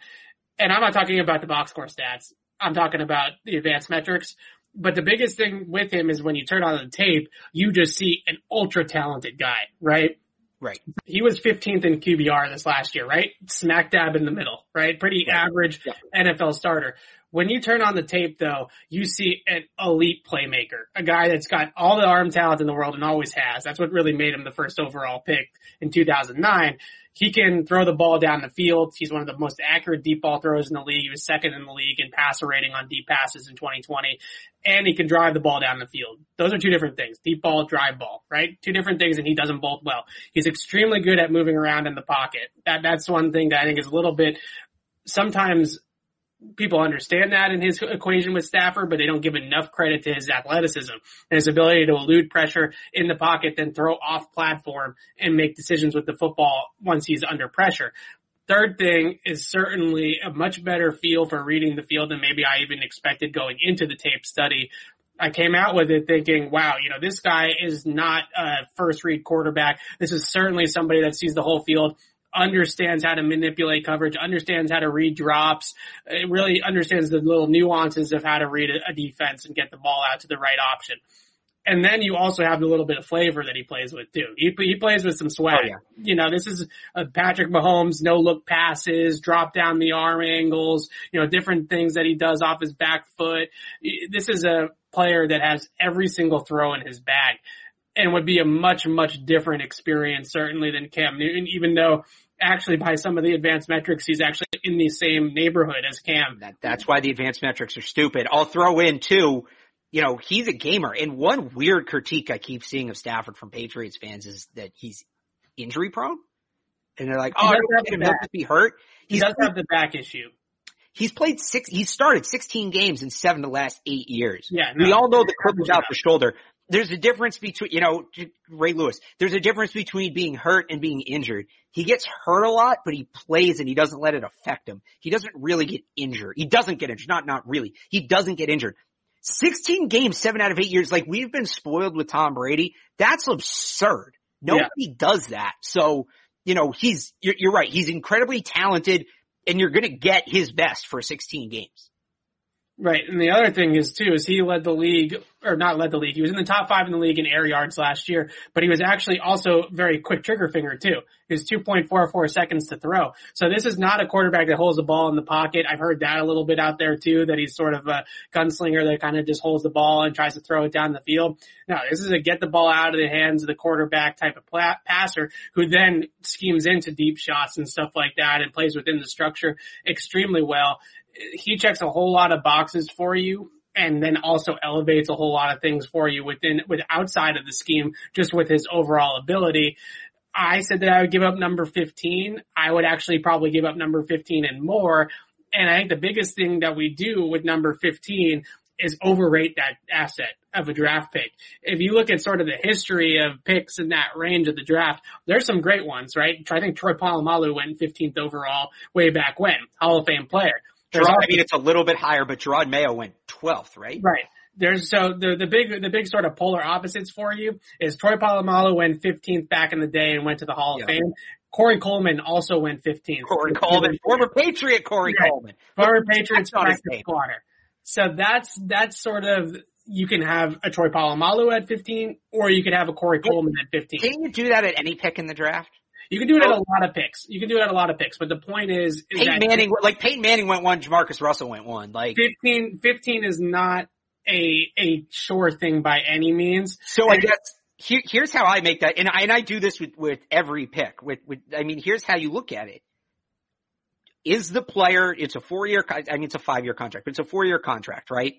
S1: And I'm not talking about the box score stats. I'm talking about the advanced metrics. But the biggest thing with him is when you turn on the tape, you just see an ultra talented guy, right?
S2: Right.
S1: He was 15th in QBR this last year, right? Smack dab in the middle, right? Pretty right. average yeah. NFL starter. When you turn on the tape though, you see an elite playmaker, a guy that's got all the arm talent in the world and always has. That's what really made him the first overall pick in 2009. He can throw the ball down the field. He's one of the most accurate deep ball throws in the league. He was second in the league in passer rating on deep passes in 2020. And he can drive the ball down the field. Those are two different things. Deep ball, drive ball, right? Two different things and he does them both well. He's extremely good at moving around in the pocket. That, that's one thing that I think is a little bit sometimes people understand that in his equation with Stafford, but they don't give enough credit to his athleticism and his ability to elude pressure in the pocket, then throw off platform and make decisions with the football once he's under pressure. Third thing is certainly a much better feel for reading the field than maybe I even expected going into the tape study. I came out with it thinking, wow, you know, this guy is not a first read quarterback. This is certainly somebody that sees the whole field understands how to manipulate coverage, understands how to read drops, it really understands the little nuances of how to read a, defense and get the ball out to the right option. And then you also have the little bit of flavor that he plays with too. He, he plays with some swag. Oh, yeah. You know, this is Patrick Mahomes, no look passes, drop down the arm angles, you know, different things that he does off his back foot. This is a player that has every single throw in his bag and would be a much, much different experience certainly than Cam Newton, even though actually by some of the advanced metrics, he's actually in the same neighborhood as Cam.
S2: That, that's why the advanced metrics are stupid. I'll throw in too, you know, he's a gamer. And one weird critique I keep seeing of Stafford from Patriots fans is that he's injury prone. And they're like, oh, he'll just be hurt.
S1: He's, he does have the back issue.
S2: He's played six, he's started 16 games in seven of the last eight years.
S1: Yeah.
S2: No, we all know the clip was out the shoulder there's a difference between, you know, Ray Lewis, there's a difference between being hurt and being injured. He gets hurt a lot, but he plays and he doesn't let it affect him. He doesn't really get injured. He doesn't get injured. Not, not really. He doesn't get injured. 16 games, seven out of eight years. Like we've been spoiled with Tom Brady. That's absurd. Nobody yeah. does that. So, you know, he's, you're, you're right. He's incredibly talented and you're going to get his best for 16 games.
S1: Right. And the other thing is too, is he led the league, or not led the league, he was in the top five in the league in air yards last year, but he was actually also very quick trigger finger too. He was 2.44 seconds to throw. So this is not a quarterback that holds the ball in the pocket. I've heard that a little bit out there too, that he's sort of a gunslinger that kind of just holds the ball and tries to throw it down the field. No, this is a get the ball out of the hands of the quarterback type of passer who then schemes into deep shots and stuff like that and plays within the structure extremely well he checks a whole lot of boxes for you and then also elevates a whole lot of things for you within, with outside of the scheme, just with his overall ability. I said that I would give up number 15. I would actually probably give up number 15 and more. And I think the biggest thing that we do with number 15 is overrate that asset of a draft pick. If you look at sort of the history of picks in that range of the draft, there's some great ones, right? I think Troy Polamalu went 15th overall way back when, Hall of Fame player.
S2: Gerard, I mean, it's a little bit higher, but Gerard Mayo went 12th, right?
S1: Right. There's so the the big the big sort of polar opposites for you is Troy Polamalu went 15th back in the day and went to the Hall of. Fame. Corey Coleman also went 15th.
S2: Corey Coleman, former Patriot Corey right. Coleman,
S1: former Patriots quarter. So that's that's sort of you can have a Troy Polamalu at 15, or you could have a Corey Coleman at 15.
S2: Can you do that at any pick in the draft?
S1: You can do it at a oh. lot of picks. You can do it at a lot of picks, but the point is,
S2: is Peyton Manning, like Peyton Manning went one, Jamarcus Russell went one. Like
S1: 15, 15 is not a a sure thing by any means.
S2: So and I guess here, here's how I make that, and I and I do this with with every pick. With with I mean, here's how you look at it. Is the player? It's a four year. I mean, it's a five year contract, but it's a four year contract, right?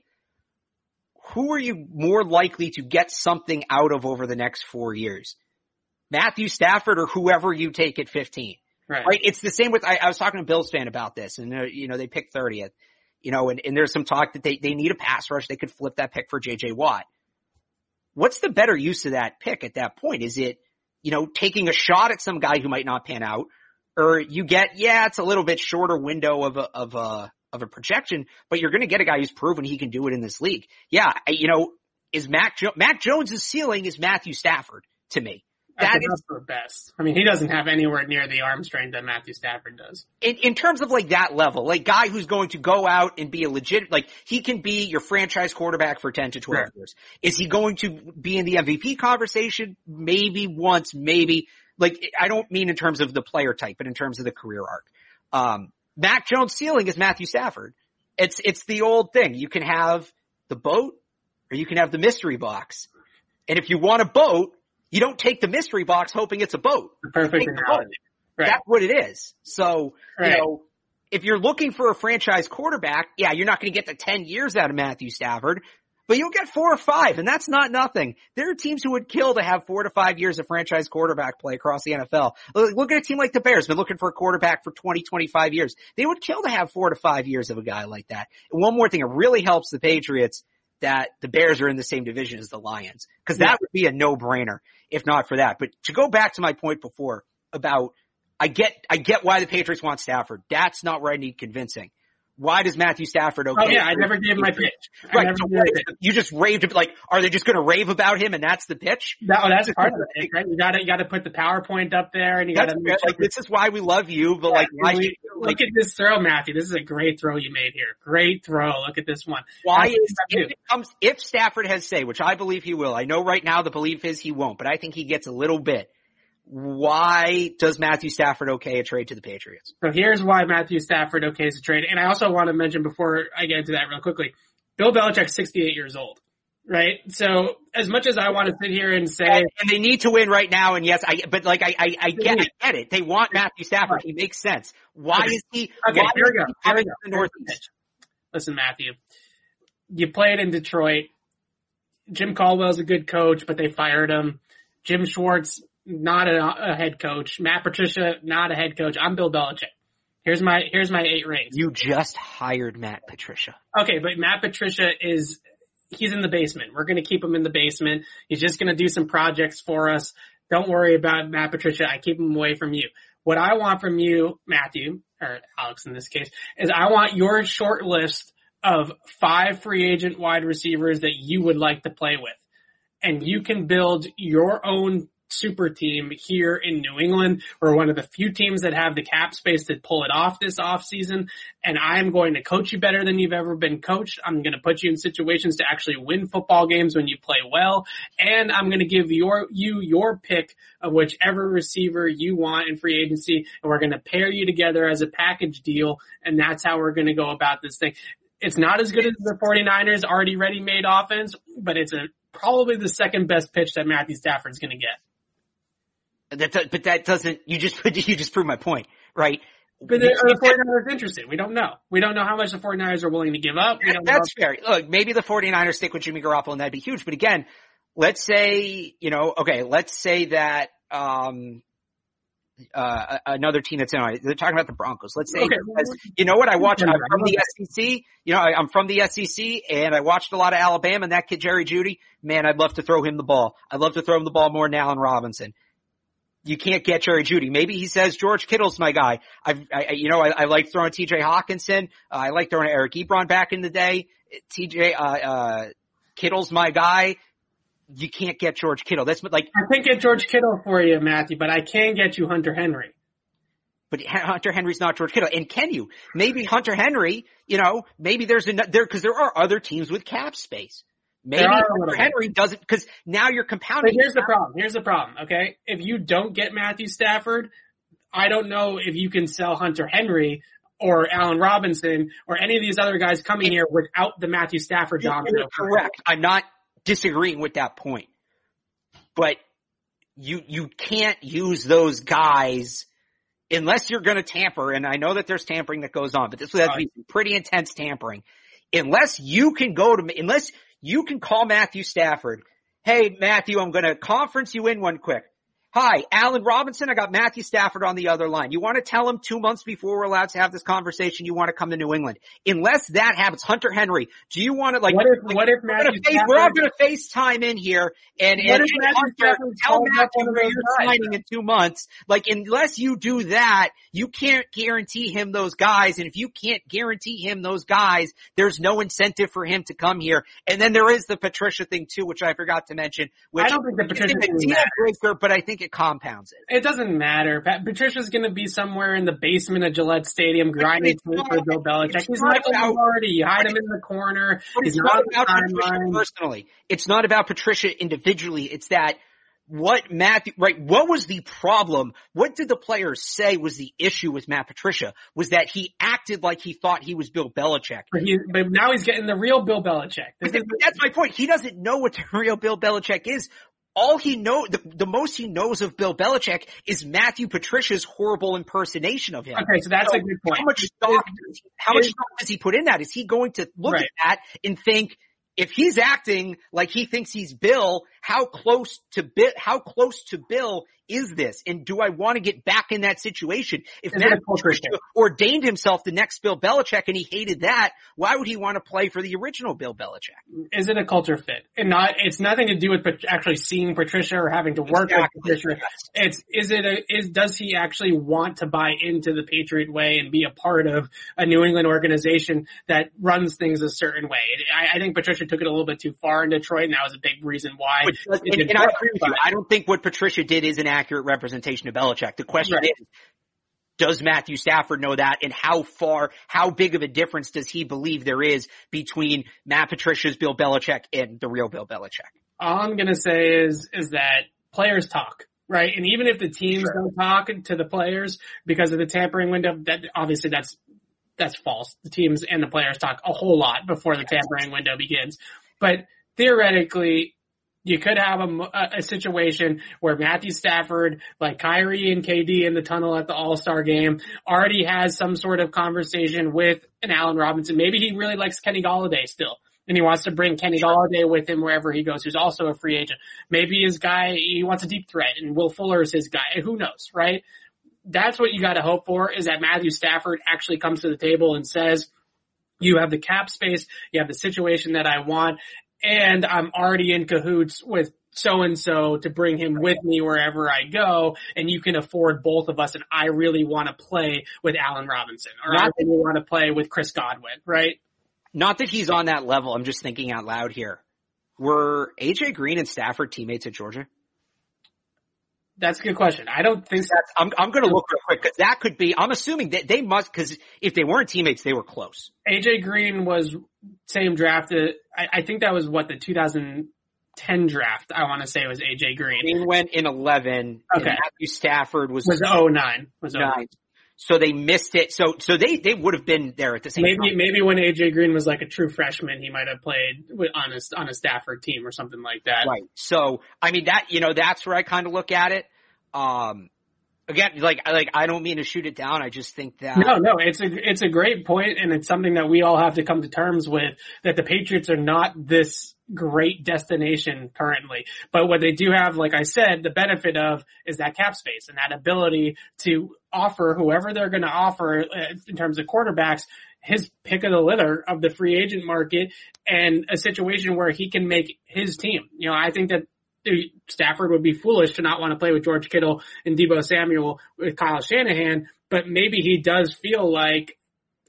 S2: Who are you more likely to get something out of over the next four years? Matthew Stafford or whoever you take at 15. Right. right? It's the same with, I, I was talking to Bills fan about this and, uh, you know, they picked 30th, you know, and, and there's some talk that they, they need a pass rush. They could flip that pick for JJ Watt. What's the better use of that pick at that point? Is it, you know, taking a shot at some guy who might not pan out or you get, yeah, it's a little bit shorter window of a, of a, of a projection, but you're going to get a guy who's proven he can do it in this league. Yeah. You know, is Mac, jo- Mac Jones' ceiling is Matthew Stafford to me
S1: that is the best. I mean, he doesn't have anywhere near the arm strength that Matthew Stafford does.
S2: In, in terms of like that level, like guy who's going to go out and be a legit, like he can be your franchise quarterback for 10 to 12 sure. years. Is he going to be in the MVP conversation? Maybe once, maybe. Like, I don't mean in terms of the player type, but in terms of the career arc. Um, Mac Jones ceiling is Matthew Stafford. It's, it's the old thing. You can have the boat or you can have the mystery box. And if you want a boat, you don't take the mystery box hoping it's a boat.
S1: The perfect analogy.
S2: Right. That's what it is. So, right. you know, if you're looking for a franchise quarterback, yeah, you're not going to get the 10 years out of Matthew Stafford, but you'll get four or five, and that's not nothing. There are teams who would kill to have four to five years of franchise quarterback play across the NFL. Look at a team like the Bears, been looking for a quarterback for 20, 25 years. They would kill to have four to five years of a guy like that. And one more thing, it really helps the Patriots that the Bears are in the same division as the Lions. Cause that yeah. would be a no-brainer if not for that. But to go back to my point before about I get I get why the Patriots want Stafford. That's not where I need convincing. Why does Matthew Stafford oh, okay?
S1: Oh yeah, I never gave my pitch.
S2: Right. So you just raved like, are they just going to rave about him and that's the pitch?
S1: No, oh, that's part of the pitch, right? You got to you got to put the PowerPoint up there, and you got to
S2: like this is why we love you. But yeah, like, why
S1: we, look like, at this throw, Matthew. This is a great throw you made here. Great throw. Look at this one.
S2: Why is if, comes, if Stafford has say, which I believe he will. I know right now the belief is he won't, but I think he gets a little bit why does Matthew Stafford okay a trade to the Patriots?
S1: So here's why Matthew Stafford okays a trade. And I also want to mention before I get into that real quickly, Bill Belichick's 68 years old. Right. So as much as I want to sit here and say, and,
S2: they need to win right now, and yes, I, but like I, I, I get, I get it. They want Matthew Stafford. He makes sense. Why okay. is he?
S1: Okay, here we go. Here we go. The Northeast. Listen, Matthew, you played in Detroit. Jim Caldwell's a good coach, but they fired him. Jim Schwartz not a, a, head coach. Matt Patricia, not a head coach. I'm Bill Belichick. Here's my here's my eight rings.
S2: You just hired Matt Patricia.
S1: Okay, but Matt Patricia is he's in the basement. We're gonna keep him in the basement. He's just gonna do some projects for us. Don't worry about Matt Patricia. I keep him away from you. What I want from you, Matthew, or Alex in this case, is I want your short list of five free agent wide receivers that you would like to play with. And you can build your own super team here in New England. We're one of the few teams that have the cap space to pull it off this offseason. And I'm going to coach you better than you've ever been coached. I'm going to put you in situations to actually win football games when you play well. And I'm going to give your, you your pick of whichever receiver you want in free agency. And we're going to pair you together as a package deal. And that's how we're going to go about this thing. It's not as good as the 49ers already ready made offense, but it's a probably the second best pitch that Matthew Stafford's going to get.
S2: That, but that doesn't, you just, you just proved my point, right?
S1: But are the 49ers interested? We don't know. We don't know how much the 49ers are willing to give up.
S2: That's fair. Look, maybe the 49ers stick with Jimmy Garoppolo and that'd be huge. But again, let's say, you know, okay, let's say that, um, uh, another team that's in. They're talking about the Broncos. Let's say, okay. because, you know what? I watch, I'm from the SEC. You know, I, I'm from the SEC and I watched a lot of Alabama and that kid, Jerry Jeudy, man, I'd love to throw him the ball. I'd love to throw him the ball more than Allen Robinson you can't get Jerry Jeudy. Maybe he says George Kittle's my guy. I've, I, you know, I, I like throwing TJ Hockenson. Uh, I like throwing Eric Ebron back in the day. TJ, uh, uh, Kittle's my guy. You can't get George Kittle. That's like
S1: I can't get George Kittle for you, Matthew, but I can get you Hunter Henry.
S2: But Hunter Henry's not George Kittle. And can you? Maybe Hunter Henry, you know, maybe there's another there, cause there are other teams with cap space. Maybe Henry doesn't because now you're compounding.
S1: But here's the problem. Here's the problem. Okay, if you don't get Matthew Stafford, I don't know if you can sell Hunter Henry or Allen Robinson or any of these other guys coming here without the Matthew Stafford domino.
S2: Correct. I'm not disagreeing with that point, but you you can't use those guys unless you're going to tamper. And I know that there's tampering that goes on, but this would have to be pretty intense tampering. Unless you can go to unless you can call Matthew Stafford. Hey, Matthew, I'm going to conference you in one quick. Hi, Allen Robinson. I got Matthew Stafford on the other line. You want to tell him two months before we're allowed to have this conversation, you want to come to New England. Unless that happens, Hunter Henry, do you want to like,
S1: what if,
S2: like,
S1: what if Matthew
S2: face, we're all going to FaceTime in here and, and, and Hunter, tell Matthew where you're signing in two months. Like, unless you do that, you can't guarantee him those guys. And if you can't guarantee him those guys, there's no incentive for him to come here. And then there is the Patricia thing too, which I forgot to mention, which
S1: I don't think the Patricia
S2: is breaker, but I think think it compounds it.
S1: It doesn't matter. Pat, Patricia's going to be somewhere in the basement of Gillette Stadium grinding for Bill Belichick. He's not already. You hide him in the corner.
S2: He's not about Patricia personally. It's not about Patricia individually. It's that what Matthew, right, what was the problem? What did the players say was the issue with Matt Patricia? Was that he acted like he thought he was Bill Belichick.
S1: But, he, but now he's getting the real Bill Belichick.
S2: That's my point. He doesn't know what the real Bill Belichick is all he know the, the most he knows of Bill Belichick is Matthew Patricia's horrible impersonation of him.
S1: Okay, so that's so a good point.
S2: How much stock, is, how much stock does he put in that? Is he going to look right. at that and think, if he's acting like he thinks he's Bill, how close to Bill, how close to Bill is this? And do I want to get back in that situation? If is Matt ordained himself the next Bill Belichick and he hated that, why would he want to play for the original Bill Belichick?
S1: Is it a culture fit? And not, it's nothing to do with actually seeing Patricia or having to work exactly. with Patricia. It's, is it a, is, does he actually want to buy into the Patriot way and be a part of a New England organization that runs things a certain way? I, I think Patricia took it a little bit too far in Detroit and that was a big reason why.
S2: Which, and, and I agree with you. I don't think what Patricia did is an accurate representation of Belichick. The question right. is, does Matthew Stafford know that and how far, how big of a difference does he believe there is between Matt Patricia's Bill Belichick and the real Bill Belichick?
S1: All I'm going to say is, is that players talk. Right. And even if the teams sure. don't talk to the players because of the tampering window, that obviously that's, that's false. The teams and the players talk a whole lot before the tampering window begins. But theoretically, you could have a, a, situation where Matthew Stafford, like Kyrie and KD in the tunnel at the All-Star game, already has some sort of conversation with an Allen Robinson. Maybe he really likes Kenny Golladay still. And he wants to bring Kenny Golladay with him wherever he goes, who's also a free agent. Maybe his guy, he wants a deep threat and Will Fuller is his guy. Who knows, right? That's what you gotta hope for is that Matthew Stafford actually comes to the table and says, you have the cap space, you have the situation that I want, and I'm already in cahoots with so and so to bring him with me wherever I go, and you can afford both of us. And I really want to play with Allen Robinson, or I really want to play with Chris Godwin, right?
S2: not that he's on that level. I'm just thinking out loud here. Were AJ Green and Stafford teammates at Georgia?
S1: That's a good question. I don't think so.
S2: That's, I'm, I'm going to look real quick because that could be, I'm assuming that they must, because if they weren't teammates, they were close.
S1: AJ Green was same drafted. Uh, I, I think that was what the 2010 draft. I want to say was AJ Green.
S2: Green went in 11.
S1: Okay.
S2: Matthew Stafford was,
S1: Was 09. Was 09.
S2: nine. So they missed it. So, so they, they would have been there at the same
S1: Maybe
S2: time.
S1: maybe when AJ Green was like a true freshman, he might have played on a on a Stafford team or something like that.
S2: Right. So, I mean, that, you know, that's where I kind of look at it. Um, again, like, like, I don't mean to shoot it down. I just think that.
S1: No, no, it's a it's a great point, and it's something that we all have to come to terms with. That the Patriots are not this great destination currently, but what they do have, like I said, the benefit of is that cap space and that ability to offer whoever they're going to offer uh, in terms of quarterbacks his pick of the litter of the free agent market and a situation where he can make his team. You know, I think that Stafford would be foolish to not want to play with George Kittle and Deebo Samuel with Kyle Shanahan, but maybe he does feel like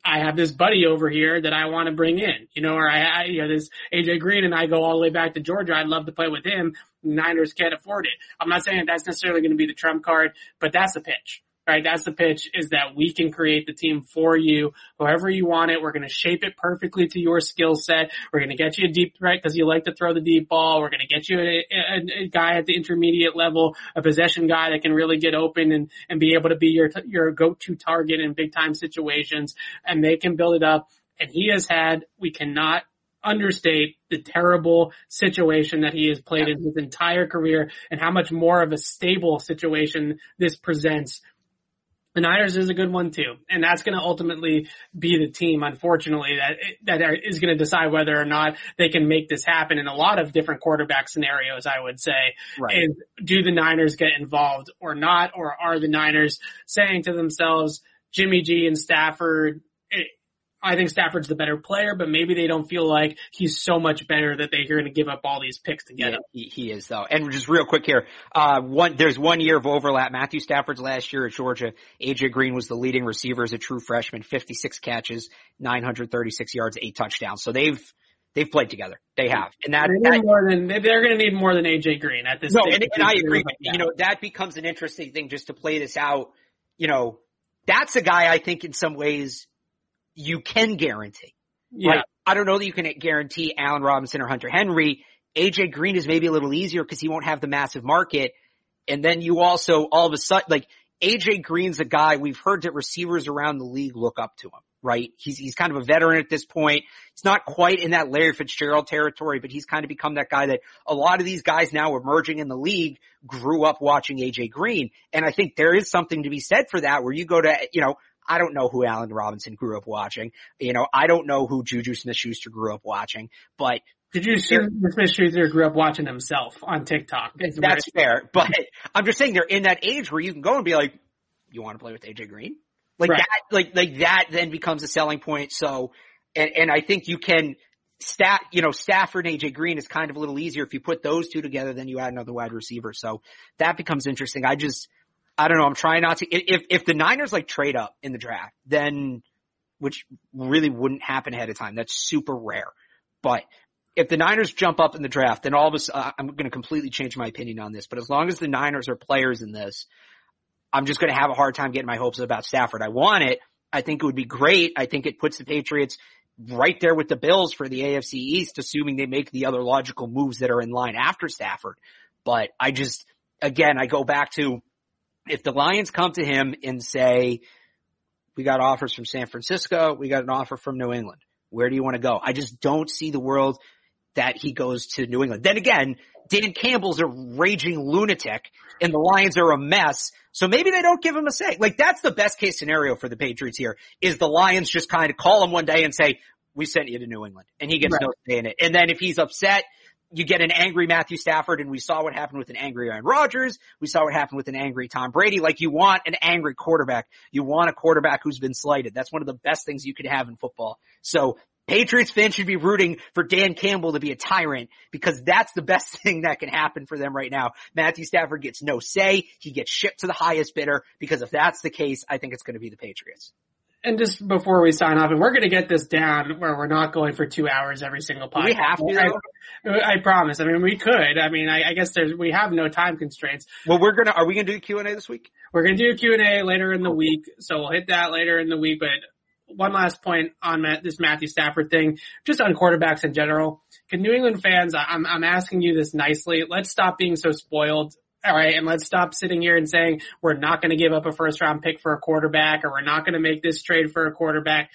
S1: I have this buddy over here that I want to bring in, you know, or I, I you know, this AJ Green and I go all the way back to Georgia. I'd love to play with him. Niners can't afford it. I'm not saying that's necessarily going to be the trump card, but that's the pitch right? That's the pitch is that we can create the team for you, however you want it. We're going to shape it perfectly to your skill set. We're going to get you a deep threat because you like to throw the deep ball. We're going to get you a, a, a, guy at the intermediate level, a possession guy that can really get open and, and be able to be your, your go-to target in big time situations and they can build it up. And he has had, we cannot understate the terrible situation that he has played in his entire career and how much more of a stable situation this presents the Niners is a good one too, and that's going to ultimately be the team, unfortunately, that that is going to decide whether or not they can make this happen in a lot of different quarterback scenarios. I would say,
S2: Right.
S1: is do the Niners get involved or not, or are the Niners saying to themselves, Jimmy G and Stafford? Eh, I think Stafford's the better player, but maybe they don't feel like he's so much better that they're going to give up all these picks to get
S2: Yeah,
S1: him.
S2: he, he is though. And just real quick here, uh, one, there's one year of overlap. Matthew Stafford's last year at Georgia. AJ Green was the leading receiver as a true freshman, 56 catches, 936 yards, eight touchdowns. So they've, they've played together. They have. And that,
S1: They
S2: that
S1: more than they're going to need more than AJ Green at this.
S2: no, and, and I agree.
S1: Yeah.
S2: You know, that becomes an interesting thing just to play this out. You know, that's a guy I think in some ways you can guarantee.
S1: yeah.
S2: Like, I don't know that you can guarantee Allen Robinson or Hunter Henry. AJ Green is maybe a little easier because he won't have the massive market. And then you also all of a sudden, like AJ Green's a guy we've heard that receivers around the league look up to him, right? He's, he's kind of a veteran at this point. He's not quite in that Larry Fitzgerald territory, but he's kind of become that guy that a lot of these guys now emerging in the league grew up watching AJ Green. And I think there is something to be said for that where you go to, you know, I don't know who Allen Robinson grew up watching. You know, I don't know who Juju Smith-Schuster grew up watching, but
S1: Did you see Smith Schuster grew up watching himself on TikTok?
S2: That's fair. But I'm just saying they're in that age where you can go and be like, you want to play with AJ Green? Like
S1: Right.
S2: that, like, like that then becomes a selling point. So, and, and I think you can stat, you know, Stafford and AJ Green is kind of a little easier if you put those two together, then you add another wide receiver. So that becomes interesting. I just, I don't know. I'm trying not to, if, if the Niners like trade up in the draft, then, which really wouldn't happen ahead of time. That's super rare. But if the Niners jump up in the draft, then all of uh, I'm going to completely change my opinion on this. But as long as the Niners are players in this, I'm just going to have a hard time getting my hopes about Stafford. I want it. I think it would be great. I think it puts the Patriots right there with the Bills for the AFC East, assuming they make the other logical moves that are in line after Stafford. But I just, again, I go back to if the Lions come to him and say, we got offers from San Francisco, we got an offer from New England. Where do you want to go? I just don't see the world that he goes to New England. Then again, Dan Campbell's a raging lunatic and the Lions are a mess. So maybe they don't give him a say. Like that's the best case scenario for the Patriots here is the Lions just kind of call him one day and say, we sent you to New England and he gets
S1: Right.
S2: no say in it. And then if he's upset, you get an angry Matthew Stafford and we saw what happened with an angry Aaron Rodgers. We saw what happened with an angry Tom Brady. Like you want an angry quarterback. You want a quarterback who's been slighted. That's one of the best things you could have in football. So Patriots fans should be rooting for Dan Campbell to be a tyrant because that's the best thing that can happen for them right now. Matthew Stafford gets no say. He gets shipped to the highest bidder because if that's the case, I think it's going to be the Patriots.
S1: And just before we sign off, and we're going to get this down where we're not going for two hours every single podcast.
S2: we have to.
S1: I, I, promise. I mean, we could. I mean, I, I, guess there's we have no time constraints.
S2: Well, we're gonna. Are we gonna do Q and A this week?
S1: We're gonna do Q and A later in the week, so we'll hit that later in the week. But one last point on this Matthew Stafford thing, just on quarterbacks in general. Can New England fans, I'm, I'm asking you this nicely. Let's stop being so spoiled. All right. And let's stop sitting here and saying we're not going to give up a first round pick for a quarterback or we're not going to make this trade for a quarterback.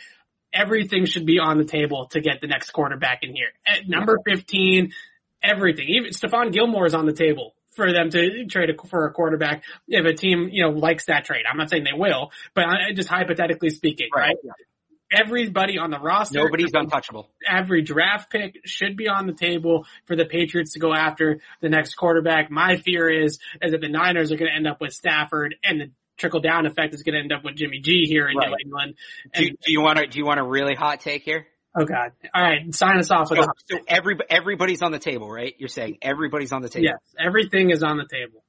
S1: Everything should be on the table to get the next quarterback in here. At number 15, everything, even Stephon Gilmore is on the table for them to trade a, for a quarterback if a team, you know, likes that trade. I'm not saying they will, but just hypothetically speaking, right? right? Everybody on the roster.
S2: Nobody's untouchable.
S1: Every draft pick should be on the table for the Patriots to go after the next quarterback. My fear is, is that the Niners are going to end up with Stafford and the trickle down effect is going to end up with Jimmy G here in right. New England.
S2: And, do, do you want to, do you want a really hot take here?
S1: Oh God! All right, sign us off with
S2: so, so every everybody's on the table, right? You're saying everybody's on the table.
S1: Yes, everything is on the table.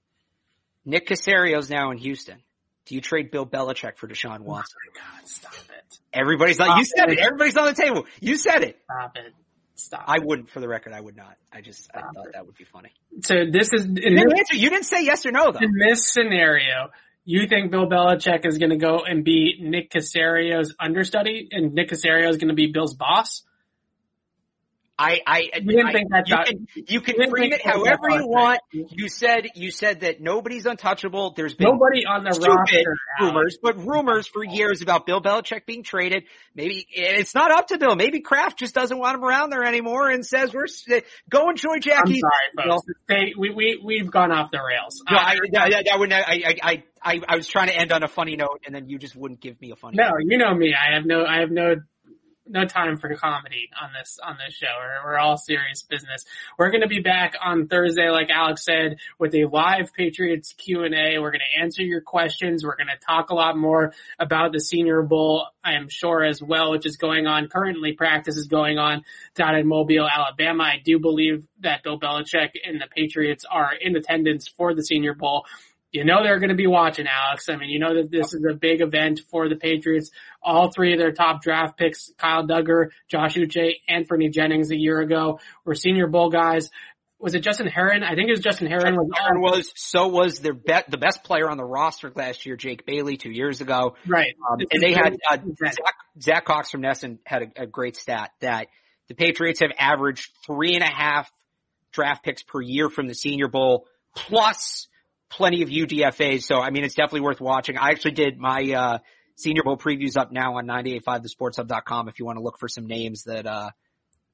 S2: Nick Caserio's now in Houston. Do you trade Bill Belichick for Deshaun Watson?
S1: Oh my God! Stop it.
S2: Everybody's like, you said it. it. Everybody's on the table. You said it.
S1: Stop it. Stop.
S2: I wouldn't, for the record, I would not. I just, Stop I thought it. that would be funny.
S1: So this is,
S2: in you, didn't answer, you didn't say yes or no though.
S1: In this scenario, you think Bill Belichick is going to go and be Nick Caserio's understudy and Nick Caserio is going to be Bill's boss?
S2: I, I, you didn't I, think that you can, you can frame it however you want. You said, you said that nobody's untouchable. There's been
S1: nobody on the roster
S2: rumors, but rumors for years about Bill Belichick being traded. Maybe it's not up to Bill. Maybe Kraft just doesn't want him around there anymore and says, we're, eh, go enjoy Jackie.
S1: I'm sorry, folks. They, we, we, we've gone off the rails.
S2: No, uh, I, I, I, I, would, I, I, I, I was trying to end on a funny note and then you just wouldn't give me a funny
S1: no,
S2: note.
S1: you know me. I have no, I have no no time for comedy on this on this show. We're, we're all serious business. We're going to be back on Thursday, like Alex said, with a live Patriots Q and A. We're going to answer your questions. We're going to talk a lot more about the Senior Bowl. I am sure as well, which is going on currently. Practice is going on down in Mobile, Alabama. I do believe that Bill Belichick and the Patriots are in attendance for the Senior Bowl you know they're going to be watching, Alex. I mean, you know that this is a big event for the Patriots. All three of their top draft picks, Kyle Dugger, Josh Uche, Anfernee Jennings a year ago, were Senior Bowl guys. Was it Justin Herron? I think it was Justin Herron.
S2: Justin was, Herron was so was their bet the best player on the roster last year, Jake Bailey, two years ago.
S1: Right,
S2: um, and they had uh, Zach, Zach Cox from NESN had a, a great stat that the Patriots have averaged three and a half draft picks per year from the Senior Bowl, plus plenty of UDFAs. So, I mean, it's definitely worth watching. I actually did my, uh, Senior Bowl previews up now on 985thesportshub.com if you want to look for some names that, uh,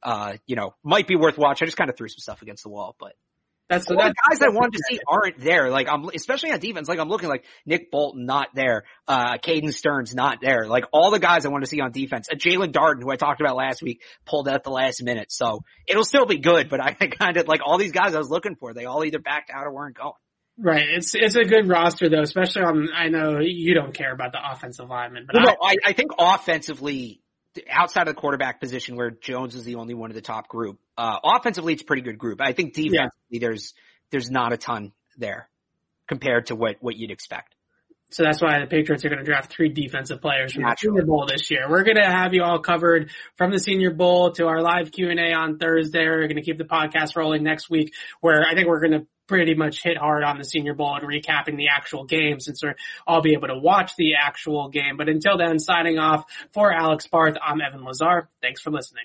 S2: uh, you know, might be worth watching. I just kind of threw some stuff against the wall, but
S1: that's
S2: the guys I wanted to see aren't there. Like I'm, especially on defense, like I'm looking like Nick Bolton not there, uh, Caden Sterns not there. Like all the guys I want to see on defense. Uh, Jaelon Darden, who I talked about last week, pulled out at the last minute. So it'll still be good, but I kind of like all these guys I was looking for. They all either backed out or weren't going.
S1: Right. It's it's a good roster though, especially on. I know you don't care about the offensive linemen, but
S2: well, I, no, I, I think offensively, outside of the quarterback position, where Jones is the only one of the top group, uh, offensively it's a pretty good group. I think defensively yeah. there's there's not a ton there compared to what what you'd expect.
S1: So that's why the Patriots are going to draft three defensive players from Naturally. the Senior Bowl this year. We're going to have you all covered from the Senior Bowl to our live Q and A on Thursday. We're going to keep the podcast rolling next week, where I think we're going to pretty much hit hard on the Senior Bowl and recapping the actual game since all be able to watch the actual game. But until then, signing off for Alex Barth, I'm Evan Lazar. Thanks for listening.